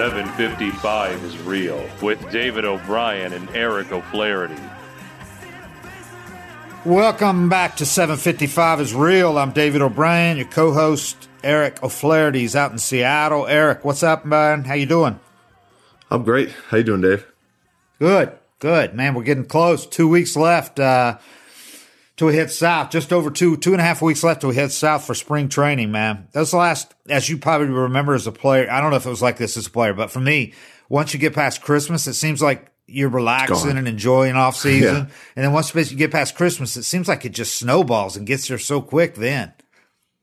755 is real with David O'Brien and Eric O'Flaherty. Welcome back to 755 is real. I'm David O'Brien, your co-host Eric O'Flaherty is out in Seattle. Eric, what's up, man? How you doing? I'm great. How you doing, Dave? Good, good, man. We're getting close. Two weeks left uh, till we head south. Just over two, two and a half weeks left till we head south for spring training, man. That's the last, as you probably remember as a player. I don't know if it was like this as a player, but for me, once you get past Christmas, it seems like you're relaxing and enjoying off season. Yeah. And then once you get past Christmas, it seems like it just snowballs and gets there so quick then.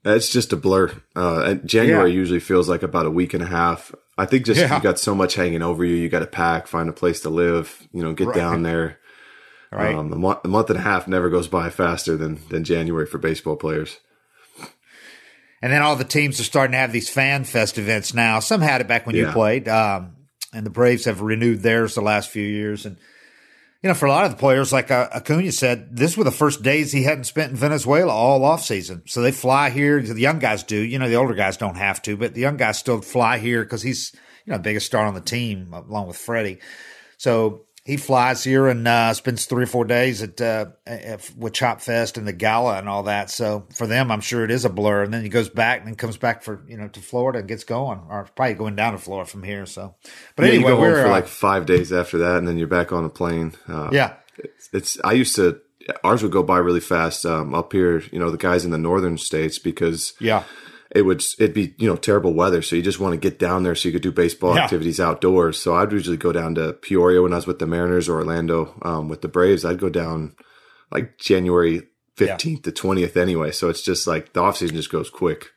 It's just a blur. Uh, January yeah. usually feels like about a week and a half. I think just yeah. you got so much hanging over you. You got to pack, find a place to live, you know, get right. down there. Right. Um, a, mo- a, month and a half never goes by faster than than January for baseball players. And then all the teams are starting to have these fan fest events now. Some had it back when yeah. you played, um, and the Braves have renewed theirs the last few years. And you know, for a lot of the players, like uh, Acuna said, this were the first days he hadn't spent in Venezuela all off season. So they fly here. The young guys do. You know, the older guys don't have to, but the young guys still fly here because he's you know the biggest star on the team along with Freddie. So he flies here and uh, spends three or four days at, uh, at, with Chop Fest and the gala and all that. So for them, I'm sure it is a blur. And then he goes back and then comes back for you know to Florida and gets going, or probably going down to Florida from here. So, but yeah, anyway, we're for uh, like five days after that, and then you're back on a plane. Uh, yeah, it's, it's, I used to ours would go by really fast um, up here. You know, the guys in the northern states because yeah it would it'd be you know terrible weather, so you just want to get down there so you could do baseball yeah. activities outdoors. So I'd usually go down to Peoria when I was with the Mariners or Orlando um, with the Braves. I'd go down like January fifteenth yeah. to twentieth anyway. So it's just like the off season just goes quick.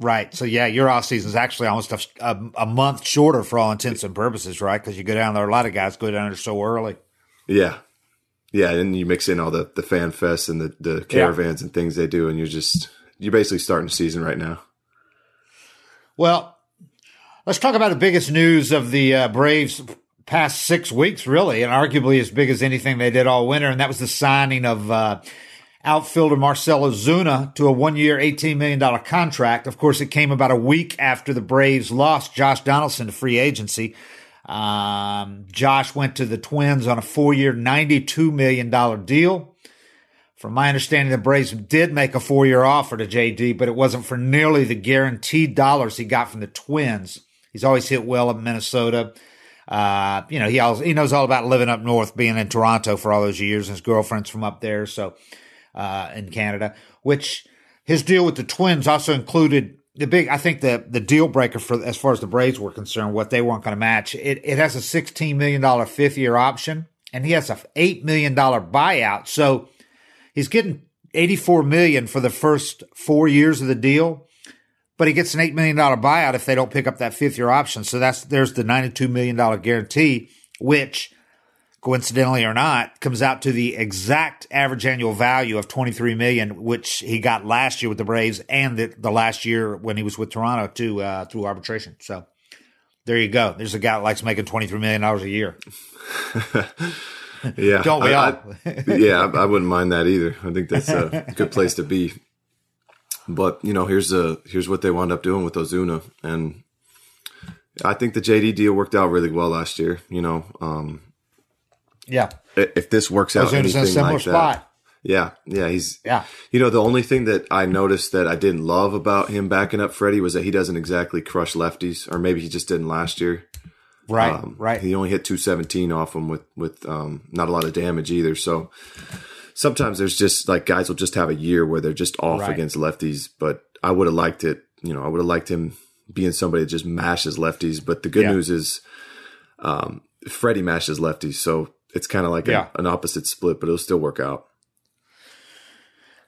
Right. So yeah, your off season is actually almost a, a, a, month shorter for all intents and purposes, right? Because you go down there. A lot of guys go down there so early. Yeah. Yeah, and you mix in all the, the fan fests and the, the caravans yeah. and things they do, and you're just you're basically starting the season right now. Well, let's talk about the biggest news of the uh, Braves past six weeks, really, and arguably as big as anything they did all winter, and that was the signing of uh, outfielder Marcell Ozuna to a one-year, eighteen million dollar contract. Of course, it came about a week after the Braves lost Josh Donaldson to free agency. Um, Josh went to the Twins on a four-year, ninety-two million dollar deal. From my understanding, the Braves did make a four year offer to JD, but it wasn't for nearly the guaranteed dollars he got from the Twins. He's always hit well in Minnesota. Uh, you know, he always, he knows all about living up north, being in Toronto for all those years. and His girlfriend's from up there, so uh, in Canada. Which his deal with the Twins also included the big. I think the the deal breaker for as far as the Braves were concerned, what they weren't going to match. It it has a sixteen million dollar fifth year option, and he has a eight million dollar buyout. So He's getting 84 million for the first four years of the deal, but he gets an $8 million buyout if they don't pick up that fifth year option. So that's, there's the $92 million guarantee, which coincidentally or not comes out to the exact average annual value of 23 million, which he got last year with the Braves and the, the last year when he was with Toronto too, uh, through arbitration. So there you go. There's a guy that likes making $23 million a year. yeah, don't we I, all? I, yeah, I, I, wouldn't mind that either. I think that's a good place to be. But you know, here's the here's what they wound up doing with Ozuna, and I think the JD deal worked out really well last year. You know, um, yeah. If this works out, Ozuna's anything in a similar like spot. That, yeah, yeah, he's yeah. You know, the only thing that I noticed that I didn't love about him backing up Freddie was that he doesn't exactly crush lefties, or maybe he just didn't last year. Right, um, right. He only hit 217 off him with with um, not a lot of damage either. So sometimes there's just like guys will just have a year where they're just off right. against lefties. But I would have liked it. You know, I would have liked him being somebody that just mashes lefties. But the good yeah. news is, um, Freddie mashes lefties, so it's kind of like yeah. a, an opposite split, but it'll still work out.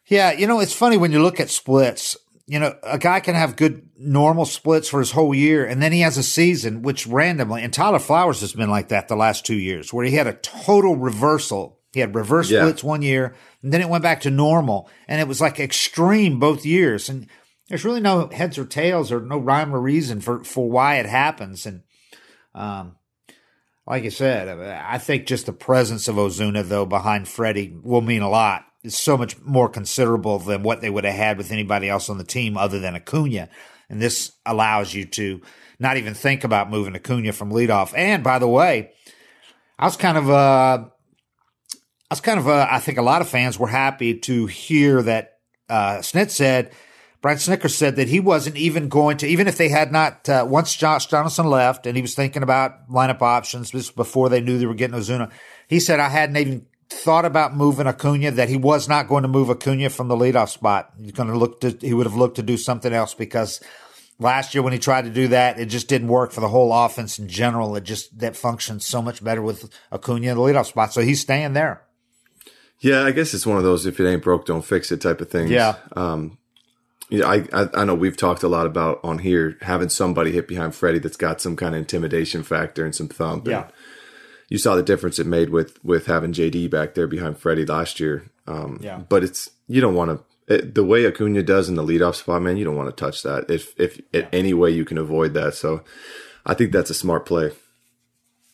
Yeah, you know, it's funny when you look at splits you know, a guy can have good normal splits for his whole year, and then he has a season which randomly, and Tyler Flowers has been like that the last two years, where he had a total reversal. He had reverse yeah. splits one year, and then it went back to normal, and it was like extreme both years. And there's really no heads or tails or no rhyme or reason for for why it happens. And um, like you said, I think just the presence of Ozuna though behind Freddie will mean a lot is so much more considerable than what they would have had with anybody else on the team other than Acuna. And this allows you to not even think about moving Acuna from leadoff. And by the way, I was kind of, uh, I was kind of, uh, I think a lot of fans were happy to hear that, uh, Snit said, Brian Snitker said that he wasn't even going to, even if they had not, uh, once Josh Donaldson left and he was thinking about lineup options this before they knew they were getting Ozuna, he said, I hadn't even thought about moving Acuna, that he was not going to move Acuna from the leadoff spot. He's going to look to, he would have looked to do something else because last year when he tried to do that, it just didn't work for the whole offense in general. It just, that functions so much better with Acuna in the leadoff spot. So he's staying there. Yeah, I guess it's one of those if it ain't broke, don't fix it type of things. Yeah. Um, yeah, I, I, I know we've talked a lot about on here having somebody hit behind Freddie that's got some kind of intimidation factor and some thump. Yeah. And you saw the difference it made with with having JD back there behind Freddie last year. Um, Yeah. But it's you don't want to the way Acuna does in the leadoff spot, man. You don't want to touch that if if Yeah. any way you can avoid that. So I think that's a smart play.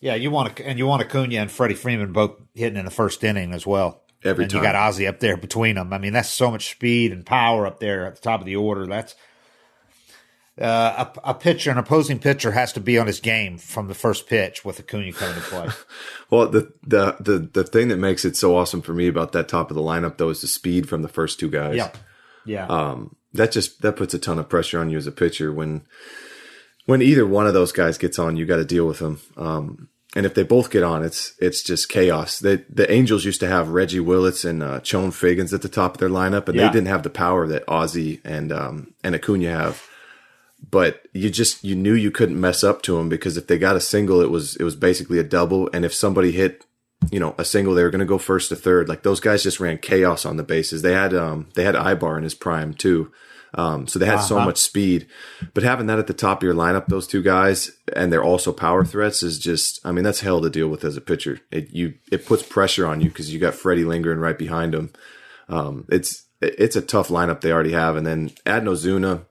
Yeah, you want to, and you want Acuna and Freddie Freeman both hitting in the first inning as well. Every and time. you got Ozzy up there between them. I mean, that's so much speed and power up there at the top of the order. That's uh, a, a pitcher, an opposing pitcher, has to be on his game from the first pitch with Acuna coming to play. Well, the, the the the thing that makes it so awesome for me about that top of the lineup though is the speed from the first two guys. yeah, yeah, um, that just that puts a ton of pressure on you as a pitcher when when either one of those guys gets on, you got to deal with them. Um, and if they both get on, it's it's just chaos. They, the Angels used to have Reggie Willits and uh, Chone Figgins at the top of their lineup, and Yeah. they didn't have the power that Ozzy and um, and Acuna have. But you just you knew you couldn't mess up to them because if they got a single, it was it was basically a double, and if somebody hit you know, a single, they were going to go first to third. Like those guys just ran chaos on the bases. They had, um, they had Aybar in his prime too. Um, so they had so Uh-huh. much speed, but having that at the top of your lineup, those two guys, and they're also power threats is just, I mean, that's hell to deal with as a pitcher. It, you, it puts pressure on you because you got Freddie lingering right behind him. Um, it's, it's a tough lineup they already have. And then add Ozuna,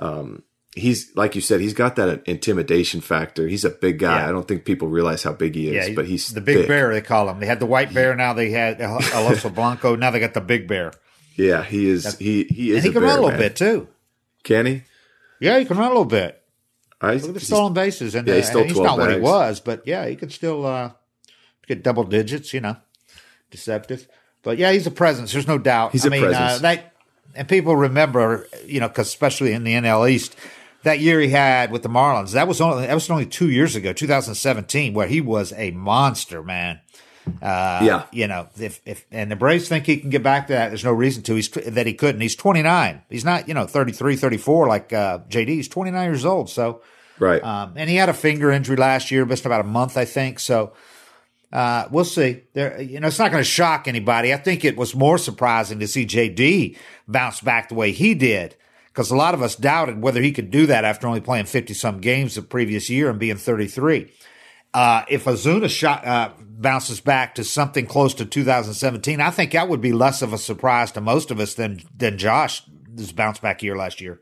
um, he's like you said, he's got that intimidation factor. He's a big guy. Yeah. I don't think people realize how big he is, yeah. but he's the big thick. bear. They call him. They had the white bear. Now they had El Oso Blanco. Now they got the big bear. Yeah, he is. He he is. He a can bear, run a little man. bit too. Can he? Yeah, he can run a little bit. I, Look at the stolen bases, and yeah, uh, he stole and he's 12 not what he was, but yeah, he could still uh, get double digits. You know, deceptive. But yeah, he's a presence. There's no doubt. He's I a mean, presence. Uh, that and people remember, you know, because especially in the NL East, that year he had with the Marlins. That was only that was only two years ago, 2017, where he was a monster, man. Uh, Yeah. you know, if if and the Braves think he can get back to that, there's no reason to. He's that he couldn't. He's 29. He's not, you know, 33, 34 like uh, JD. He's 29 years old. So. right. Um, and he had a finger injury last year, missed about a month, I think. So uh, we'll see. There, you know, it's not going to shock anybody. I think it was more surprising to see JD bounce back the way he did, because a lot of us doubted whether he could do that after only playing fifty some games the previous year and being thirty three. Uh, if Ozuna shot, uh, bounces back to something close to 2017, I think that would be less of a surprise to most of us than than Josh's bounce back year last year.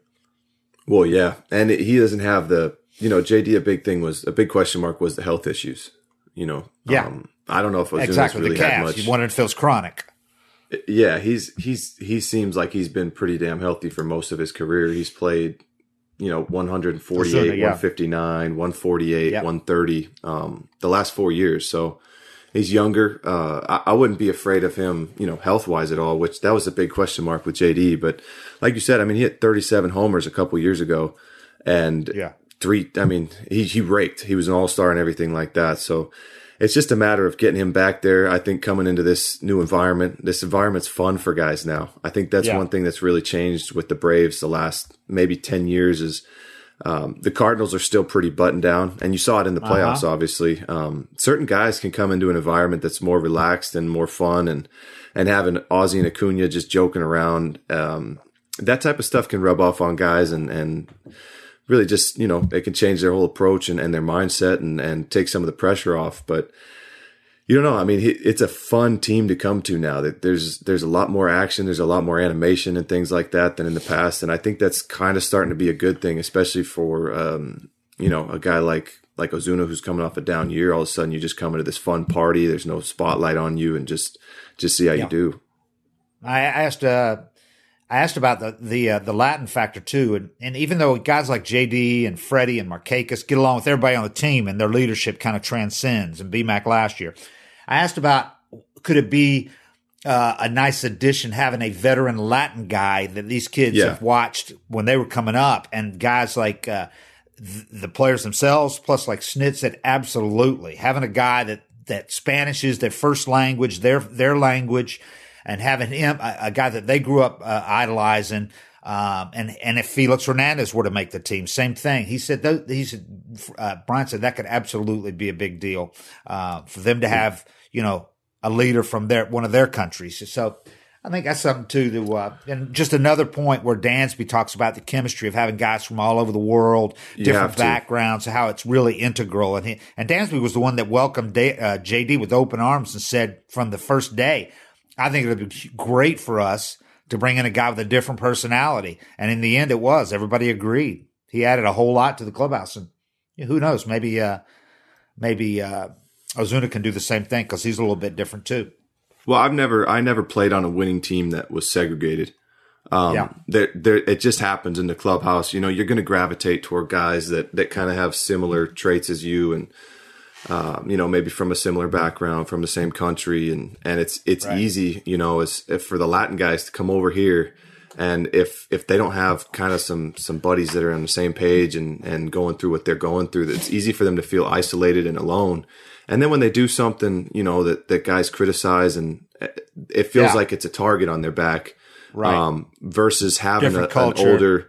well, yeah, and it- he doesn't have the. You know, JD. A big thing was a big question mark was the health issues. You know. Yeah. Um, I don't know if Ozuna's Exactly, really the had much. You wondered if it was chronic. Yeah, he's he's he seems like he's been pretty damn healthy for most of his career. He's played, you know, 148, Ozuna, yeah. 159, 148, Yeah. 130 um the last 4 years. So he's younger. Uh I, I wouldn't be afraid of him, you know, health-wise at all, which that was a big question mark with JD, but like you said, I mean, he hit 37 homers a couple years ago and Yeah. three I mean, he he raked. He was an all-star and everything like that. So it's just a matter of getting him back there. I think coming into this new environment, this environment's fun for guys now. I think that's Yeah. one thing that's really changed with the Braves the last maybe 10 years is um, the Cardinals are still pretty buttoned down, and you saw it in the playoffs. Obviously, um, certain guys can come into an environment that's more relaxed and more fun, and and having Ozzy and Acuna just joking around, um, that type of stuff can rub off on guys, and and really just you know it can change their whole approach and, and their mindset and and take some of the pressure off but you don't know i mean it's a fun team to come to now that there's there's a lot more action there's a lot more animation and things like that than in the past and i think that's kind of starting to be a good thing especially for um you know a guy like like ozuna who's coming off a down year all of a sudden you just come into this fun party there's no spotlight on you and just just see how Yeah. you do I asked uh, I asked about the the uh, the Latin factor too, and, and even though guys like JD and Freddie and Markakis get along with everybody on the team, and their leadership kind of transcends, and BMAC last year, I asked about could it be uh, a nice addition having a veteran Latin guy that these kids Yeah. have watched when they were coming up, and guys like uh, th- the players themselves, plus like Snit said, absolutely having a guy that that Spanish is their first language, their their language, and having him a, a guy that they grew up uh, idolizing. Um, and and if Felix Hernandez were to make the team, same thing. He said th- he said uh, Brian said that could absolutely be a big deal uh, for them to have you know a leader from their one of their countries. So I think that's something too. To uh, and just another point where Dansby talks about the chemistry of having guys from all over the world, different backgrounds, how it's really integral. And he, and Dansby was the one that welcomed Da- uh, JD with open arms and said from the first day, I think it would be great for us to bring in a guy with a different personality. And in the end, it was. Everybody agreed. He added a whole lot to the clubhouse, and who knows? Maybe uh, maybe uh, Ozuna can do the same thing because he's a little bit different too. Well, I've never I never played on a winning team that was segregated. Um, Yeah. there, there, it just happens in the clubhouse. You know, you're going to gravitate toward guys that that kind of have similar traits as you, and um, you know, maybe from a similar background, from the same country, and and it's it's Right. easy, you know, as if for the Latin guys to come over here, and if if they don't have kind of some some buddies that are on the same page and and going through what they're going through, it's easy for them to feel isolated and alone. And then when they do something, you know, that that guys criticize, and uh, it feels Yeah. like it's a target on their back, Right. Um, versus having a, an older,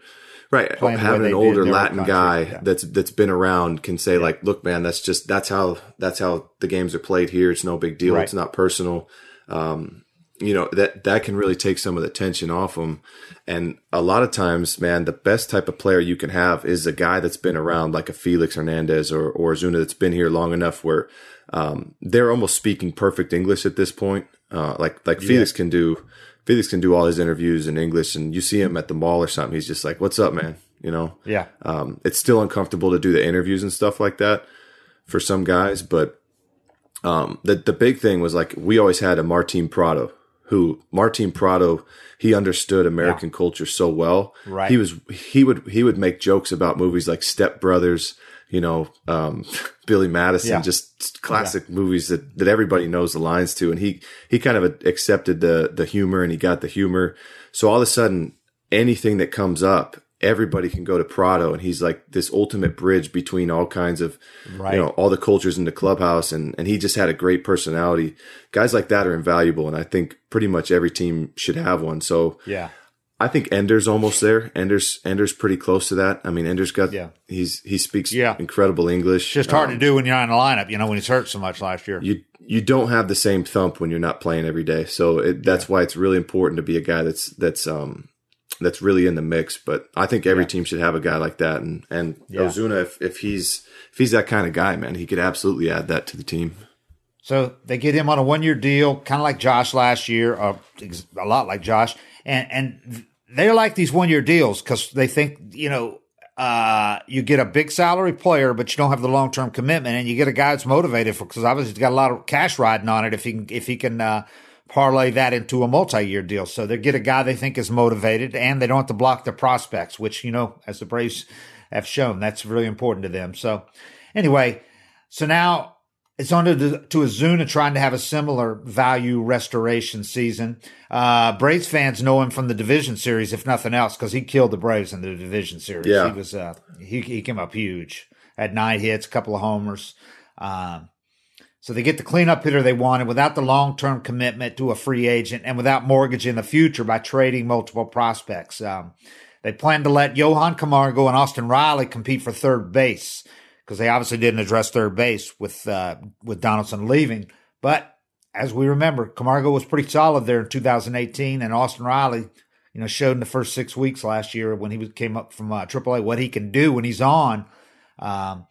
right, having an older Latin country, guy yeah. that's that's been around can say like, look, man, that's just that's how that's how the games are played here. It's no big deal. Right. It's not personal. Um, you know that that can really take some of the tension off them. And a lot of times, man, the best type of player you can have is a guy that's been around, like a Felix Hernandez or or Zuna that's been here long enough where um, they're almost speaking perfect English at this point. Uh, like like Felix can do. Felix can do all his interviews in English, and you see him at the mall or something. He's just like, "What's up, man?" You know. Yeah. Um, it's still uncomfortable to do the interviews and stuff like that for some guys, but um, the the big thing was like we always had a Martin Prado, who Martin Prado he understood American culture so well. Right. He was he would he would make jokes about movies like Step Brothers, you know, um, Billy Madison, Yeah. just classic movies that that everybody knows the lines to, and he he kind of accepted the the humor and he got the humor. So all of a sudden, anything that comes up. Everybody can go to Prado, and he's like this ultimate bridge between all kinds of, Right. you know, all the cultures in the clubhouse and and he just had a great personality. Guys like that are invaluable and I think pretty much every team should have one. So Yeah. I think Ender's almost there. Ender's Ender's pretty close to that. I mean, Ender's got Yeah. he's he speaks Yeah. incredible English. It's just hard Um, to do when you're not in the lineup, you know, when he's hurt so much last year. You you don't have the same thump when you're not playing every day. So it, that's why it's really important to be a guy that's that's um that's really in the mix. But I think every team should have a guy like that. And and Yeah. Ozuna, if if he's if he's that kind of guy, man, he could absolutely add that to the team. So they get him on a one year deal, kind of like Josh last year, or a lot like Josh. And and they like these one year deals because they think you know uh, you get a big salary player, but you don't have the long term commitment, and you get a guy that's motivated for because obviously he's got a lot of cash riding on it if he can if he can. Uh, Parlay that into a multi-year deal, so they get a guy they think is motivated, and they don't have to block their prospects, which you know, as the Braves have shown, that's really important to them. So, anyway, so now it's on to, to Ozuna trying to have a similar value restoration season. Uh, Braves fans know him from the division series, if nothing else, because he killed the Braves in the division series. Yeah. He was, uh, he, he came up huge. Had nine hits, a couple of homers. Um, so they get the cleanup hitter they wanted without the long term commitment to a free agent and without mortgage in the future by trading multiple prospects. Um, they plan to let Johan Camargo and Austin Riley compete for third base because they obviously didn't address third base with uh, with Donaldson leaving. But as we remember, Camargo was pretty solid there in 2018, and Austin Riley, you know, showed in the first six weeks last year when he came up from uh, AAA what he can do when he's on. Um,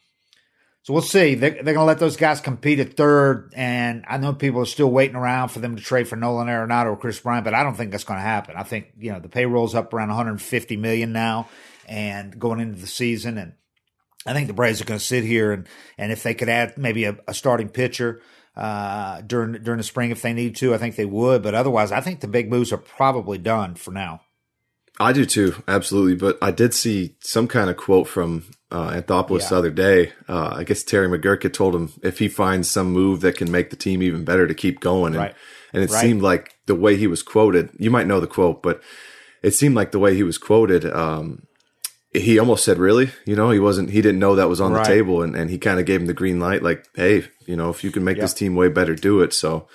so we'll see. They're, they're going to let those guys compete at third, and I know people are still waiting around for them to trade for Nolan Arenado or Kris Bryant, but I don't think that's going to happen. I think you know the payroll's up around 150 million now, and going into the season, and I think the Braves are going to sit here and and if they could add maybe a, a starting pitcher uh, during during the spring if they need to, I think they would. But otherwise, I think the big moves are probably done for now. I do too, absolutely. But I did see some kind of quote from uh, Anthopoulos yeah. the other day. Uh, I guess Terry McGuirk had told him if he finds some move that can make the team even better to keep going. And, right. and it right. seemed like the way he was quoted, you might know the quote, but it seemed like the way he was quoted, um, he almost said, really, you know, he wasn't, he didn't know that was on right. the table and, and he kind of gave him the green light, like, Hey, you know, if you can make this team way better, do it. So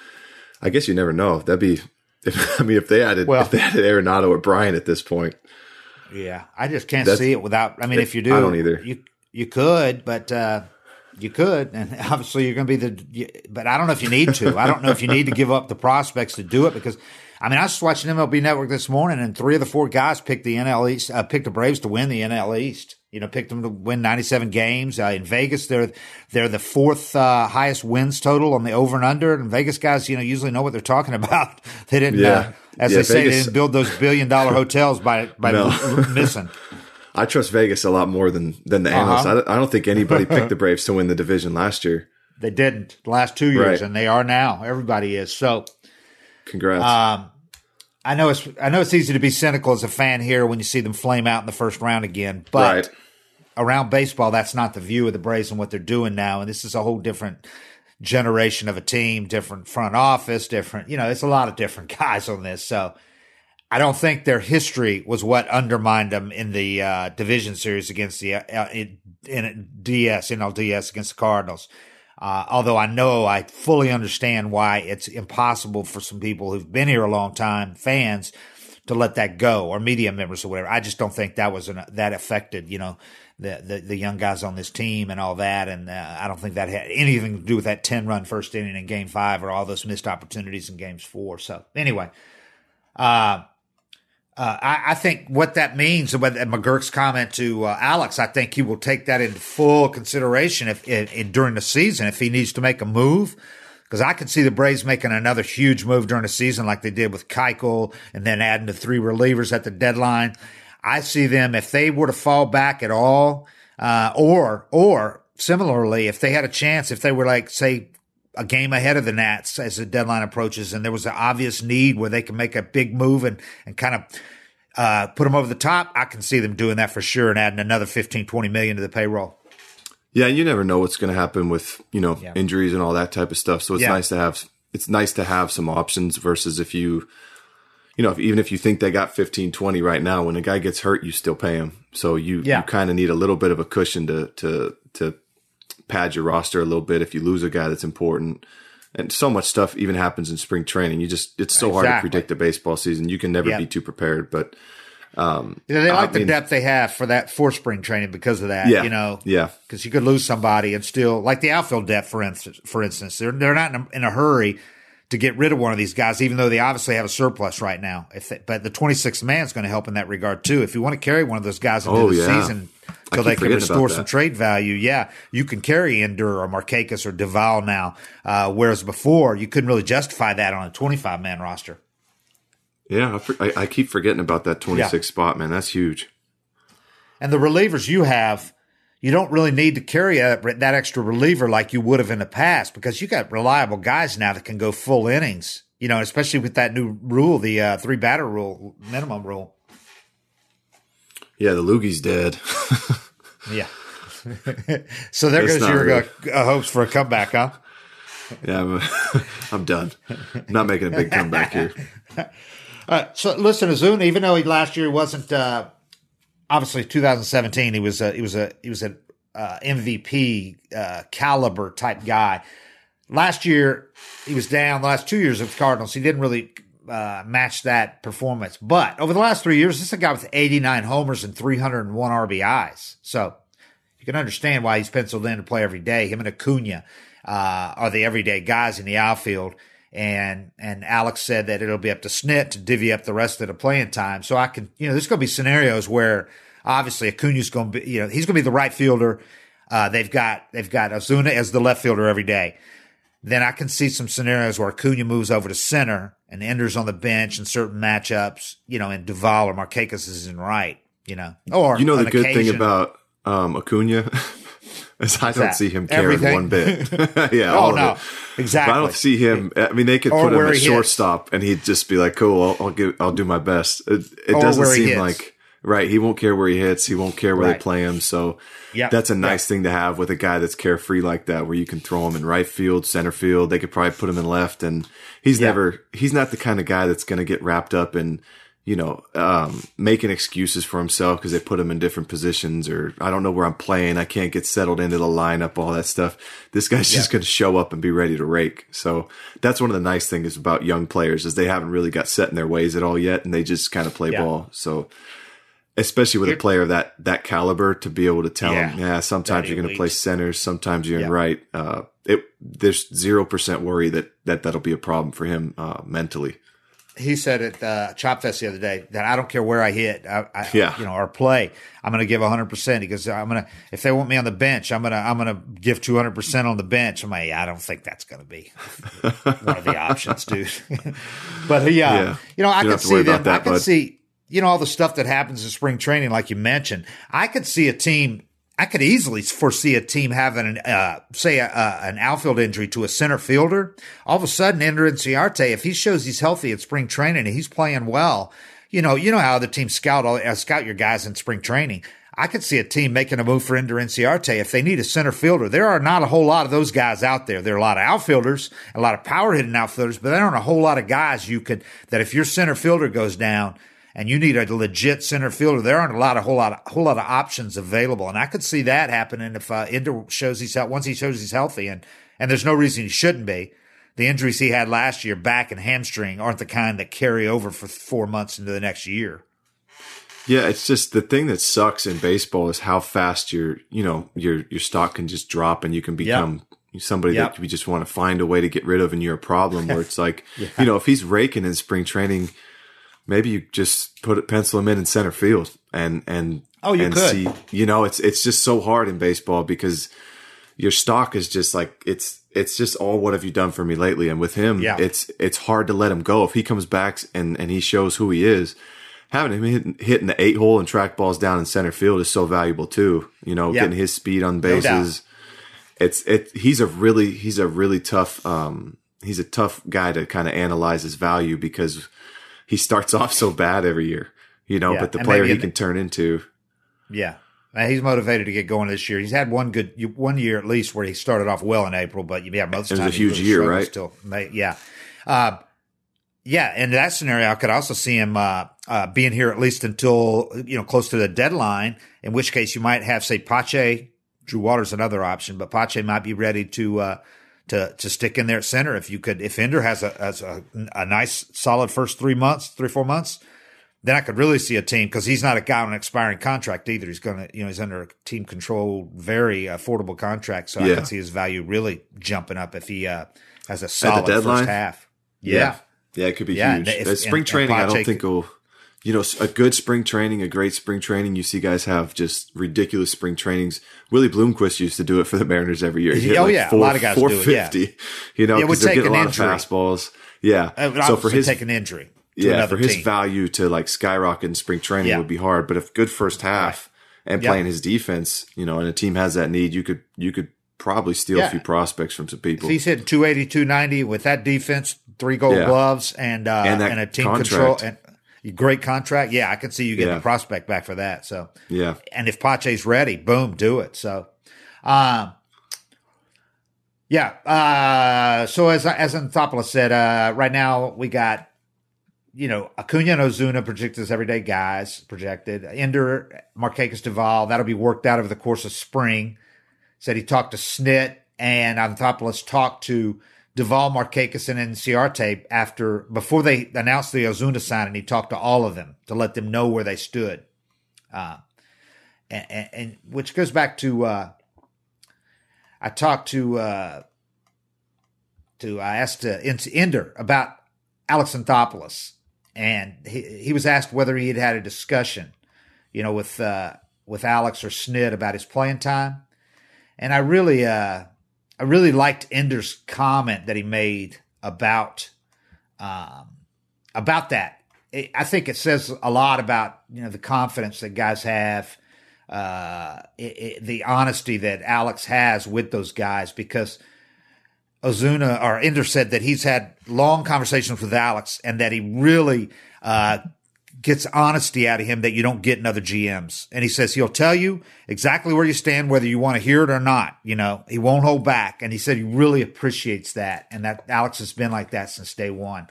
I guess you never know. That'd be, if, I mean, if they added, well, if they added Arenado or Bryant at this point, yeah, I just can't see it without. I mean, if you do, I don't either. You you could, but uh, you could, and obviously you're going to be the. But I don't know if you need to. I don't know if you need to give up the prospects to do it because. I mean, I was watching MLB Network this morning, and three of the four guys picked the NL East, uh, picked the Braves to win the NL East. You know, picked them to win 97 games. Uh, in Vegas, they're they're the fourth uh, highest wins total on the over and under. And Vegas guys, you know, usually know what they're talking about. They didn't. Uh, yeah as yeah, they say, they didn't build those billion dollar hotels by by no. missing. I trust Vegas a lot more than than the analysts. Uh-huh. I, I, don't think anybody picked the Braves to win the division last year. They didn't the last two years, right. and they are now. Everybody is so. Congrats. Um, I know it's I know it's easy to be cynical as a fan here when you see them flame out in the first round again, but right. around baseball, that's not the view of the Braves and what they're doing now, and this is a whole different generation of a team, different front office, different, you know, it's a lot of different guys on this. So I don't think their history was what undermined them in the uh, division series against the uh, in, in DS, NLDS against the Cardinals. Uh, although I know I fully understand why it's impossible for some people who've been here a long time, fans, to let that go or media members or whatever. I just don't think that was an, that affected, you know, the, the, the young guys on this team and all that. And uh, I don't think that had anything to do with that 10 run first inning in game five or all those missed opportunities in games four. So anyway, uh, uh, I, I, think what that means, what McGuirk's comment to uh, Alex, I think he will take that into full consideration if, if, if during the season if he needs to make a move. Because I could see the Braves making another huge move during the season, like they did with Keuchel, and then adding the three relievers at the deadline. I see them if they were to fall back at all, uh, or or similarly, if they had a chance, if they were like say a game ahead of the Nats as the deadline approaches, and there was an obvious need where they can make a big move and and kind of uh, put them over the top, I can see them doing that for sure and adding another 15, 20 million to the payroll. Yeah, you never know what's going to happen with you know yeah. injuries and all that type of stuff. So it's yeah. nice to have it's nice to have some options versus if you you know, if, even if you think they got 15, 20 right now, when a guy gets hurt, you still pay him. So you, yeah. you kind of need a little bit of a cushion to, to, to pad your roster a little bit if you lose a guy that's important. And so much stuff even happens in spring training. You just, it's so exactly. hard to predict the baseball season. You can never yep. be too prepared, but, um, yeah, they like I the mean, depth they have for that for spring training because of that. Yeah, you know, yeah, because you could lose somebody and still like the outfield depth for instance. For instance, they're they're not in a, in a hurry to get rid of one of these guys, even though they obviously have a surplus right now. If they, but the 26th man is going to help in that regard too. If you want to carry one of those guys into oh, the yeah. season until they can restore some trade value, yeah, you can carry Ender or Markakis or Duvall now. Uh, whereas before you couldn't really justify that on a 25 man roster. Yeah, I, I, keep forgetting about that 26 yeah. spot, man. That's huge. And the relievers you have you don't really need to carry a, that extra reliever like you would have in the past because you got reliable guys now that can go full innings. You know, especially with that new rule, the uh, three batter rule, minimum rule. Yeah, the Loogie's dead. yeah. so there it's goes your really. uh, hopes for a comeback, huh? Yeah, I'm, I'm done. I'm not making a big comeback here. Uh, so listen, Ozuna, even though he last year wasn't uh, obviously 2017 he was a, he was a he was an uh, MVP uh, caliber type guy. Last year he was down. The last two years of Cardinals he didn't really uh, match that performance. But over the last three years, this is a guy with 89 homers and 301 RBIs. So you can understand why he's penciled in to play every day. Him and Acuna uh, are the everyday guys in the outfield and and Alex said that it'll be up to Snit to divvy up the rest of the playing time. So I can, you know, there's going to be scenarios where obviously Acuna's going to be, you know, he's going to be the right fielder. Uh, they've got they've got Ozuna as the left fielder every day. Then I can see some scenarios where Acuna moves over to center and Ender's on the bench in certain matchups, you know, and Duvall or Markakis is in right, you know. Or you know the good thing about um, Acuna As I don't see him caring Everything? one bit. yeah, Oh all no, it. exactly. But I don't see him. I mean, they could Or put him at he hits. shortstop, and he'd just be like, "Cool, I'll, I'll give, I'll do my best." It, it doesn't seem like right. He won't care where he hits. He won't care where Right. they play him. So Yep. that's a nice thing to have with a guy that's carefree like that, where you can throw him in right field, center field. They could probably put him in left, and he's Yeah. never. He's not the kind of guy that's going to get wrapped up in. You know, um, making excuses for himself because they put him in different positions, or I don't know where I'm playing. I can't get settled into the lineup, all that stuff. This guy's just going to show up and be ready to rake. So that's one of the nice things about young players is they haven't really got set in their ways at all yet, and they just kind of play Yeah. ball. So especially with a player of that that caliber to be able to tell Yeah. him, yeah, sometimes you're going to play center, sometimes you're Yeah. in right. Uh, it there's zero percent worry that that that'll be a problem for him uh, mentally. He said at uh, Chop Fest the other day that I don't care where I hit, I, I, Yeah. you know, or play, I'm going to give 100. percent He goes, I'm going to if they want me on the bench, I'm going to I'm going to give 200 percent on the bench. I'm like, I don't think that's going to be one of the options, dude. but he, uh, Yeah. you know, I You don't could have to worry see them. that, I could bud. see, you know, all the stuff that happens in spring training, like you mentioned. I could see a team. I could easily foresee a team having an, uh, say, a, a, an outfield injury to a center fielder. All of a sudden, Ender Inciarte, if he shows he's healthy at spring training and he's playing well, you know, you know how the team scout all, uh, scout your guys in spring training. I could see a team making a move for Ender Inciarte if they need a center fielder. There are not a whole lot of those guys out there. There are a lot of outfielders, a lot of power hitting outfielders, but there aren't a whole lot of guys you could that if your center fielder goes down and you need a legit center fielder, there aren't a lot of whole lot of whole lot of options available. And I could see that happening if uh, Ender shows he's healthy once he shows he's healthy, and and there's no reason he shouldn't be. The injuries he had last year, back and hamstring, aren't the kind that carry over for four months into the next year. Yeah, it's just the thing that sucks in baseball is how fast your you know your your stock can just drop and you can become somebody Yep. that you just want to find a way to get rid of and you're a problem where it's like you know if he's raking in spring training maybe you just put it pencil him in in center field and and Oh, you and could. see you know it's it's just so hard in baseball because your stock is just like it's it's just all what have you done for me lately and with him Yeah. it's it's hard to let him go if he comes back and and he shows who he is having him hitting, hitting the eight hole and track balls down in center field is so valuable too you know Yeah. getting his speed on bases it's it he's a really he's a really tough um he's a tough guy to kind of analyze his value because he starts off so bad every year you know Yeah, but the and player he can turn into Yeah. Uh, He's motivated to get going this year. He's had one good one year at least where he started off well in April, but yeah, most of It was a huge year, right? Still, yeah, uh, yeah. In that scenario, I could also see him uh, uh, being here at least until you know close to the deadline. In which case, you might have say Pache, Drew Waters, another option, but Pache might be ready to. Uh, to, to stick in there at center, if you could, if Ender has a has a, a nice solid first three months, three four months, then I could really see a team because he's not a guy on an expiring contract either. He's going to, you know, he's under a team control, very affordable contract. So I Yeah. can see his value really jumping up if he uh, has a solid first half. Yeah. Yeah. Yeah, it could be Yeah, huge. if- spring training, I don't think will. You know, a good spring training, a great spring training. You see guys have just ridiculous spring trainings. Willie Bloomquist used to do it for the Mariners every year. Hit Oh, like yeah, a lot of guys do it, yeah. 450, You know, because they're getting a lot injury. of fastballs. Yeah. So for his take an injury, to yeah, for his team. value to like skyrocket in spring training Yeah. would be hard. But if good first half and Yep. playing his defense, you know, and a team has that need, you could you could probably steal Yeah. a few prospects from some people. If he's hitting 280, 290 with that defense, three gold Yeah. gloves, and uh, And and, a team contract. control and great contract, yeah, I can see you getting Yeah. a prospect back for that. So yeah, and if Pache's ready, boom, do it. So, um, yeah. Uh, so as as Anthopoulos said, uh, right now we got you know Acuna and Ozuna projected as everyday guys projected. Ender, Markakis, Duvall that'll be worked out over the course of spring. Said he talked to Snit and Anthopoulos talked to Duvall, Markakis, and Ciarte after before they announced the Ozuna sign, and He talked to all of them to let them know where they stood. And, and, and which goes back to uh, I talked to uh, to I asked uh, Ender about Alex Anthopoulos, and he he was asked whether he had had a discussion, you know, with uh, with Alex or Snit about his playing time, and I really uh, I really liked Ender's comment that he made about um, about that. It, I think it says a lot about you know the confidence that guys have uh, it, it, the honesty that Alex has with those guys because Ozuna or Ender said that he's had long conversations with Alex and that he really uh, gets honesty out of him that you don't get in other GMs. And he says he'll tell you exactly where you stand, whether you want to hear it or not. You know, he won't hold back. And he said he really appreciates that. And that Alex has been like that since day one.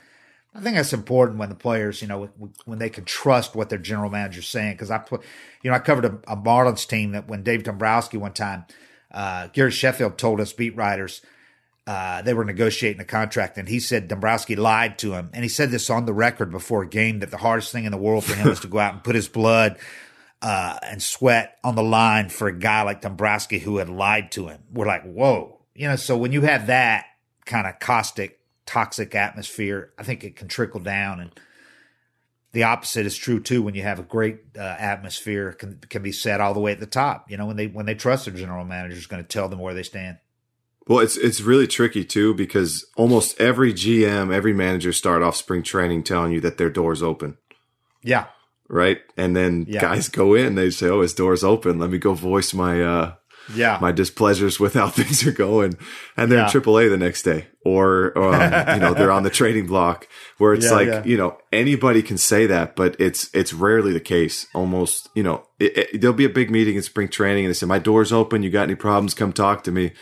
I think that's important when the players, you know, when they can trust what their general manager's saying. Cause I put, you know, I covered a, a Marlins team that when Dave Dombrowski one time, uh, Gary Sheffield told us beat writers, uh, they were negotiating a contract, and he said Dombrowski lied to him. And he said this on the record before a game that the hardest thing in the world for him was to go out and put his blood uh, and sweat on the line for a guy like Dombrowski who had lied to him. We're like, whoa. You know, so when you have that kind of caustic, toxic atmosphere, I think it can trickle down. And the opposite is true too when you have a great uh, atmosphere can can be set all the way at the top. You know, when they when they trust their general manager is going to tell them where they stand. Well, it's it's really tricky too because almost every GM, every manager start off spring training telling you that their door's open. Yeah. Right. And then yeah. guys go in, they say, Oh, his door's open. Let me go voice my uh yeah my displeasures with how things are going and they're yeah. in AAA the next day or um, you know they're on the trading block where it's yeah, like you know anybody can say that but it's it's rarely the case almost you know it, it, there'll be a big meeting in spring training and they say my door's open you got any problems come talk to me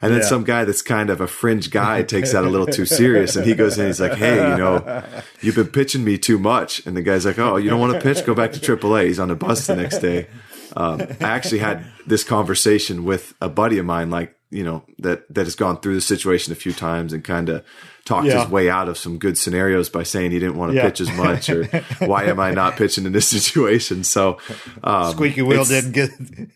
and then yeah. some guy that's kind of a fringe guy takes that a little too serious and he goes in, he's like, Hey, you know, you've been pitching me too much. And the guy's like, Oh, you don't want to pitch? Go back to AAA. He's on the bus the next day. Um, I actually had this conversation with a buddy of mine, like, you know, that, that has gone through the situation a few times and kind of talked yeah. his way out of some good scenarios by saying he didn't want to yeah. pitch as much or why am I not pitching in this situation? So, um, squeaky wheel didn't get,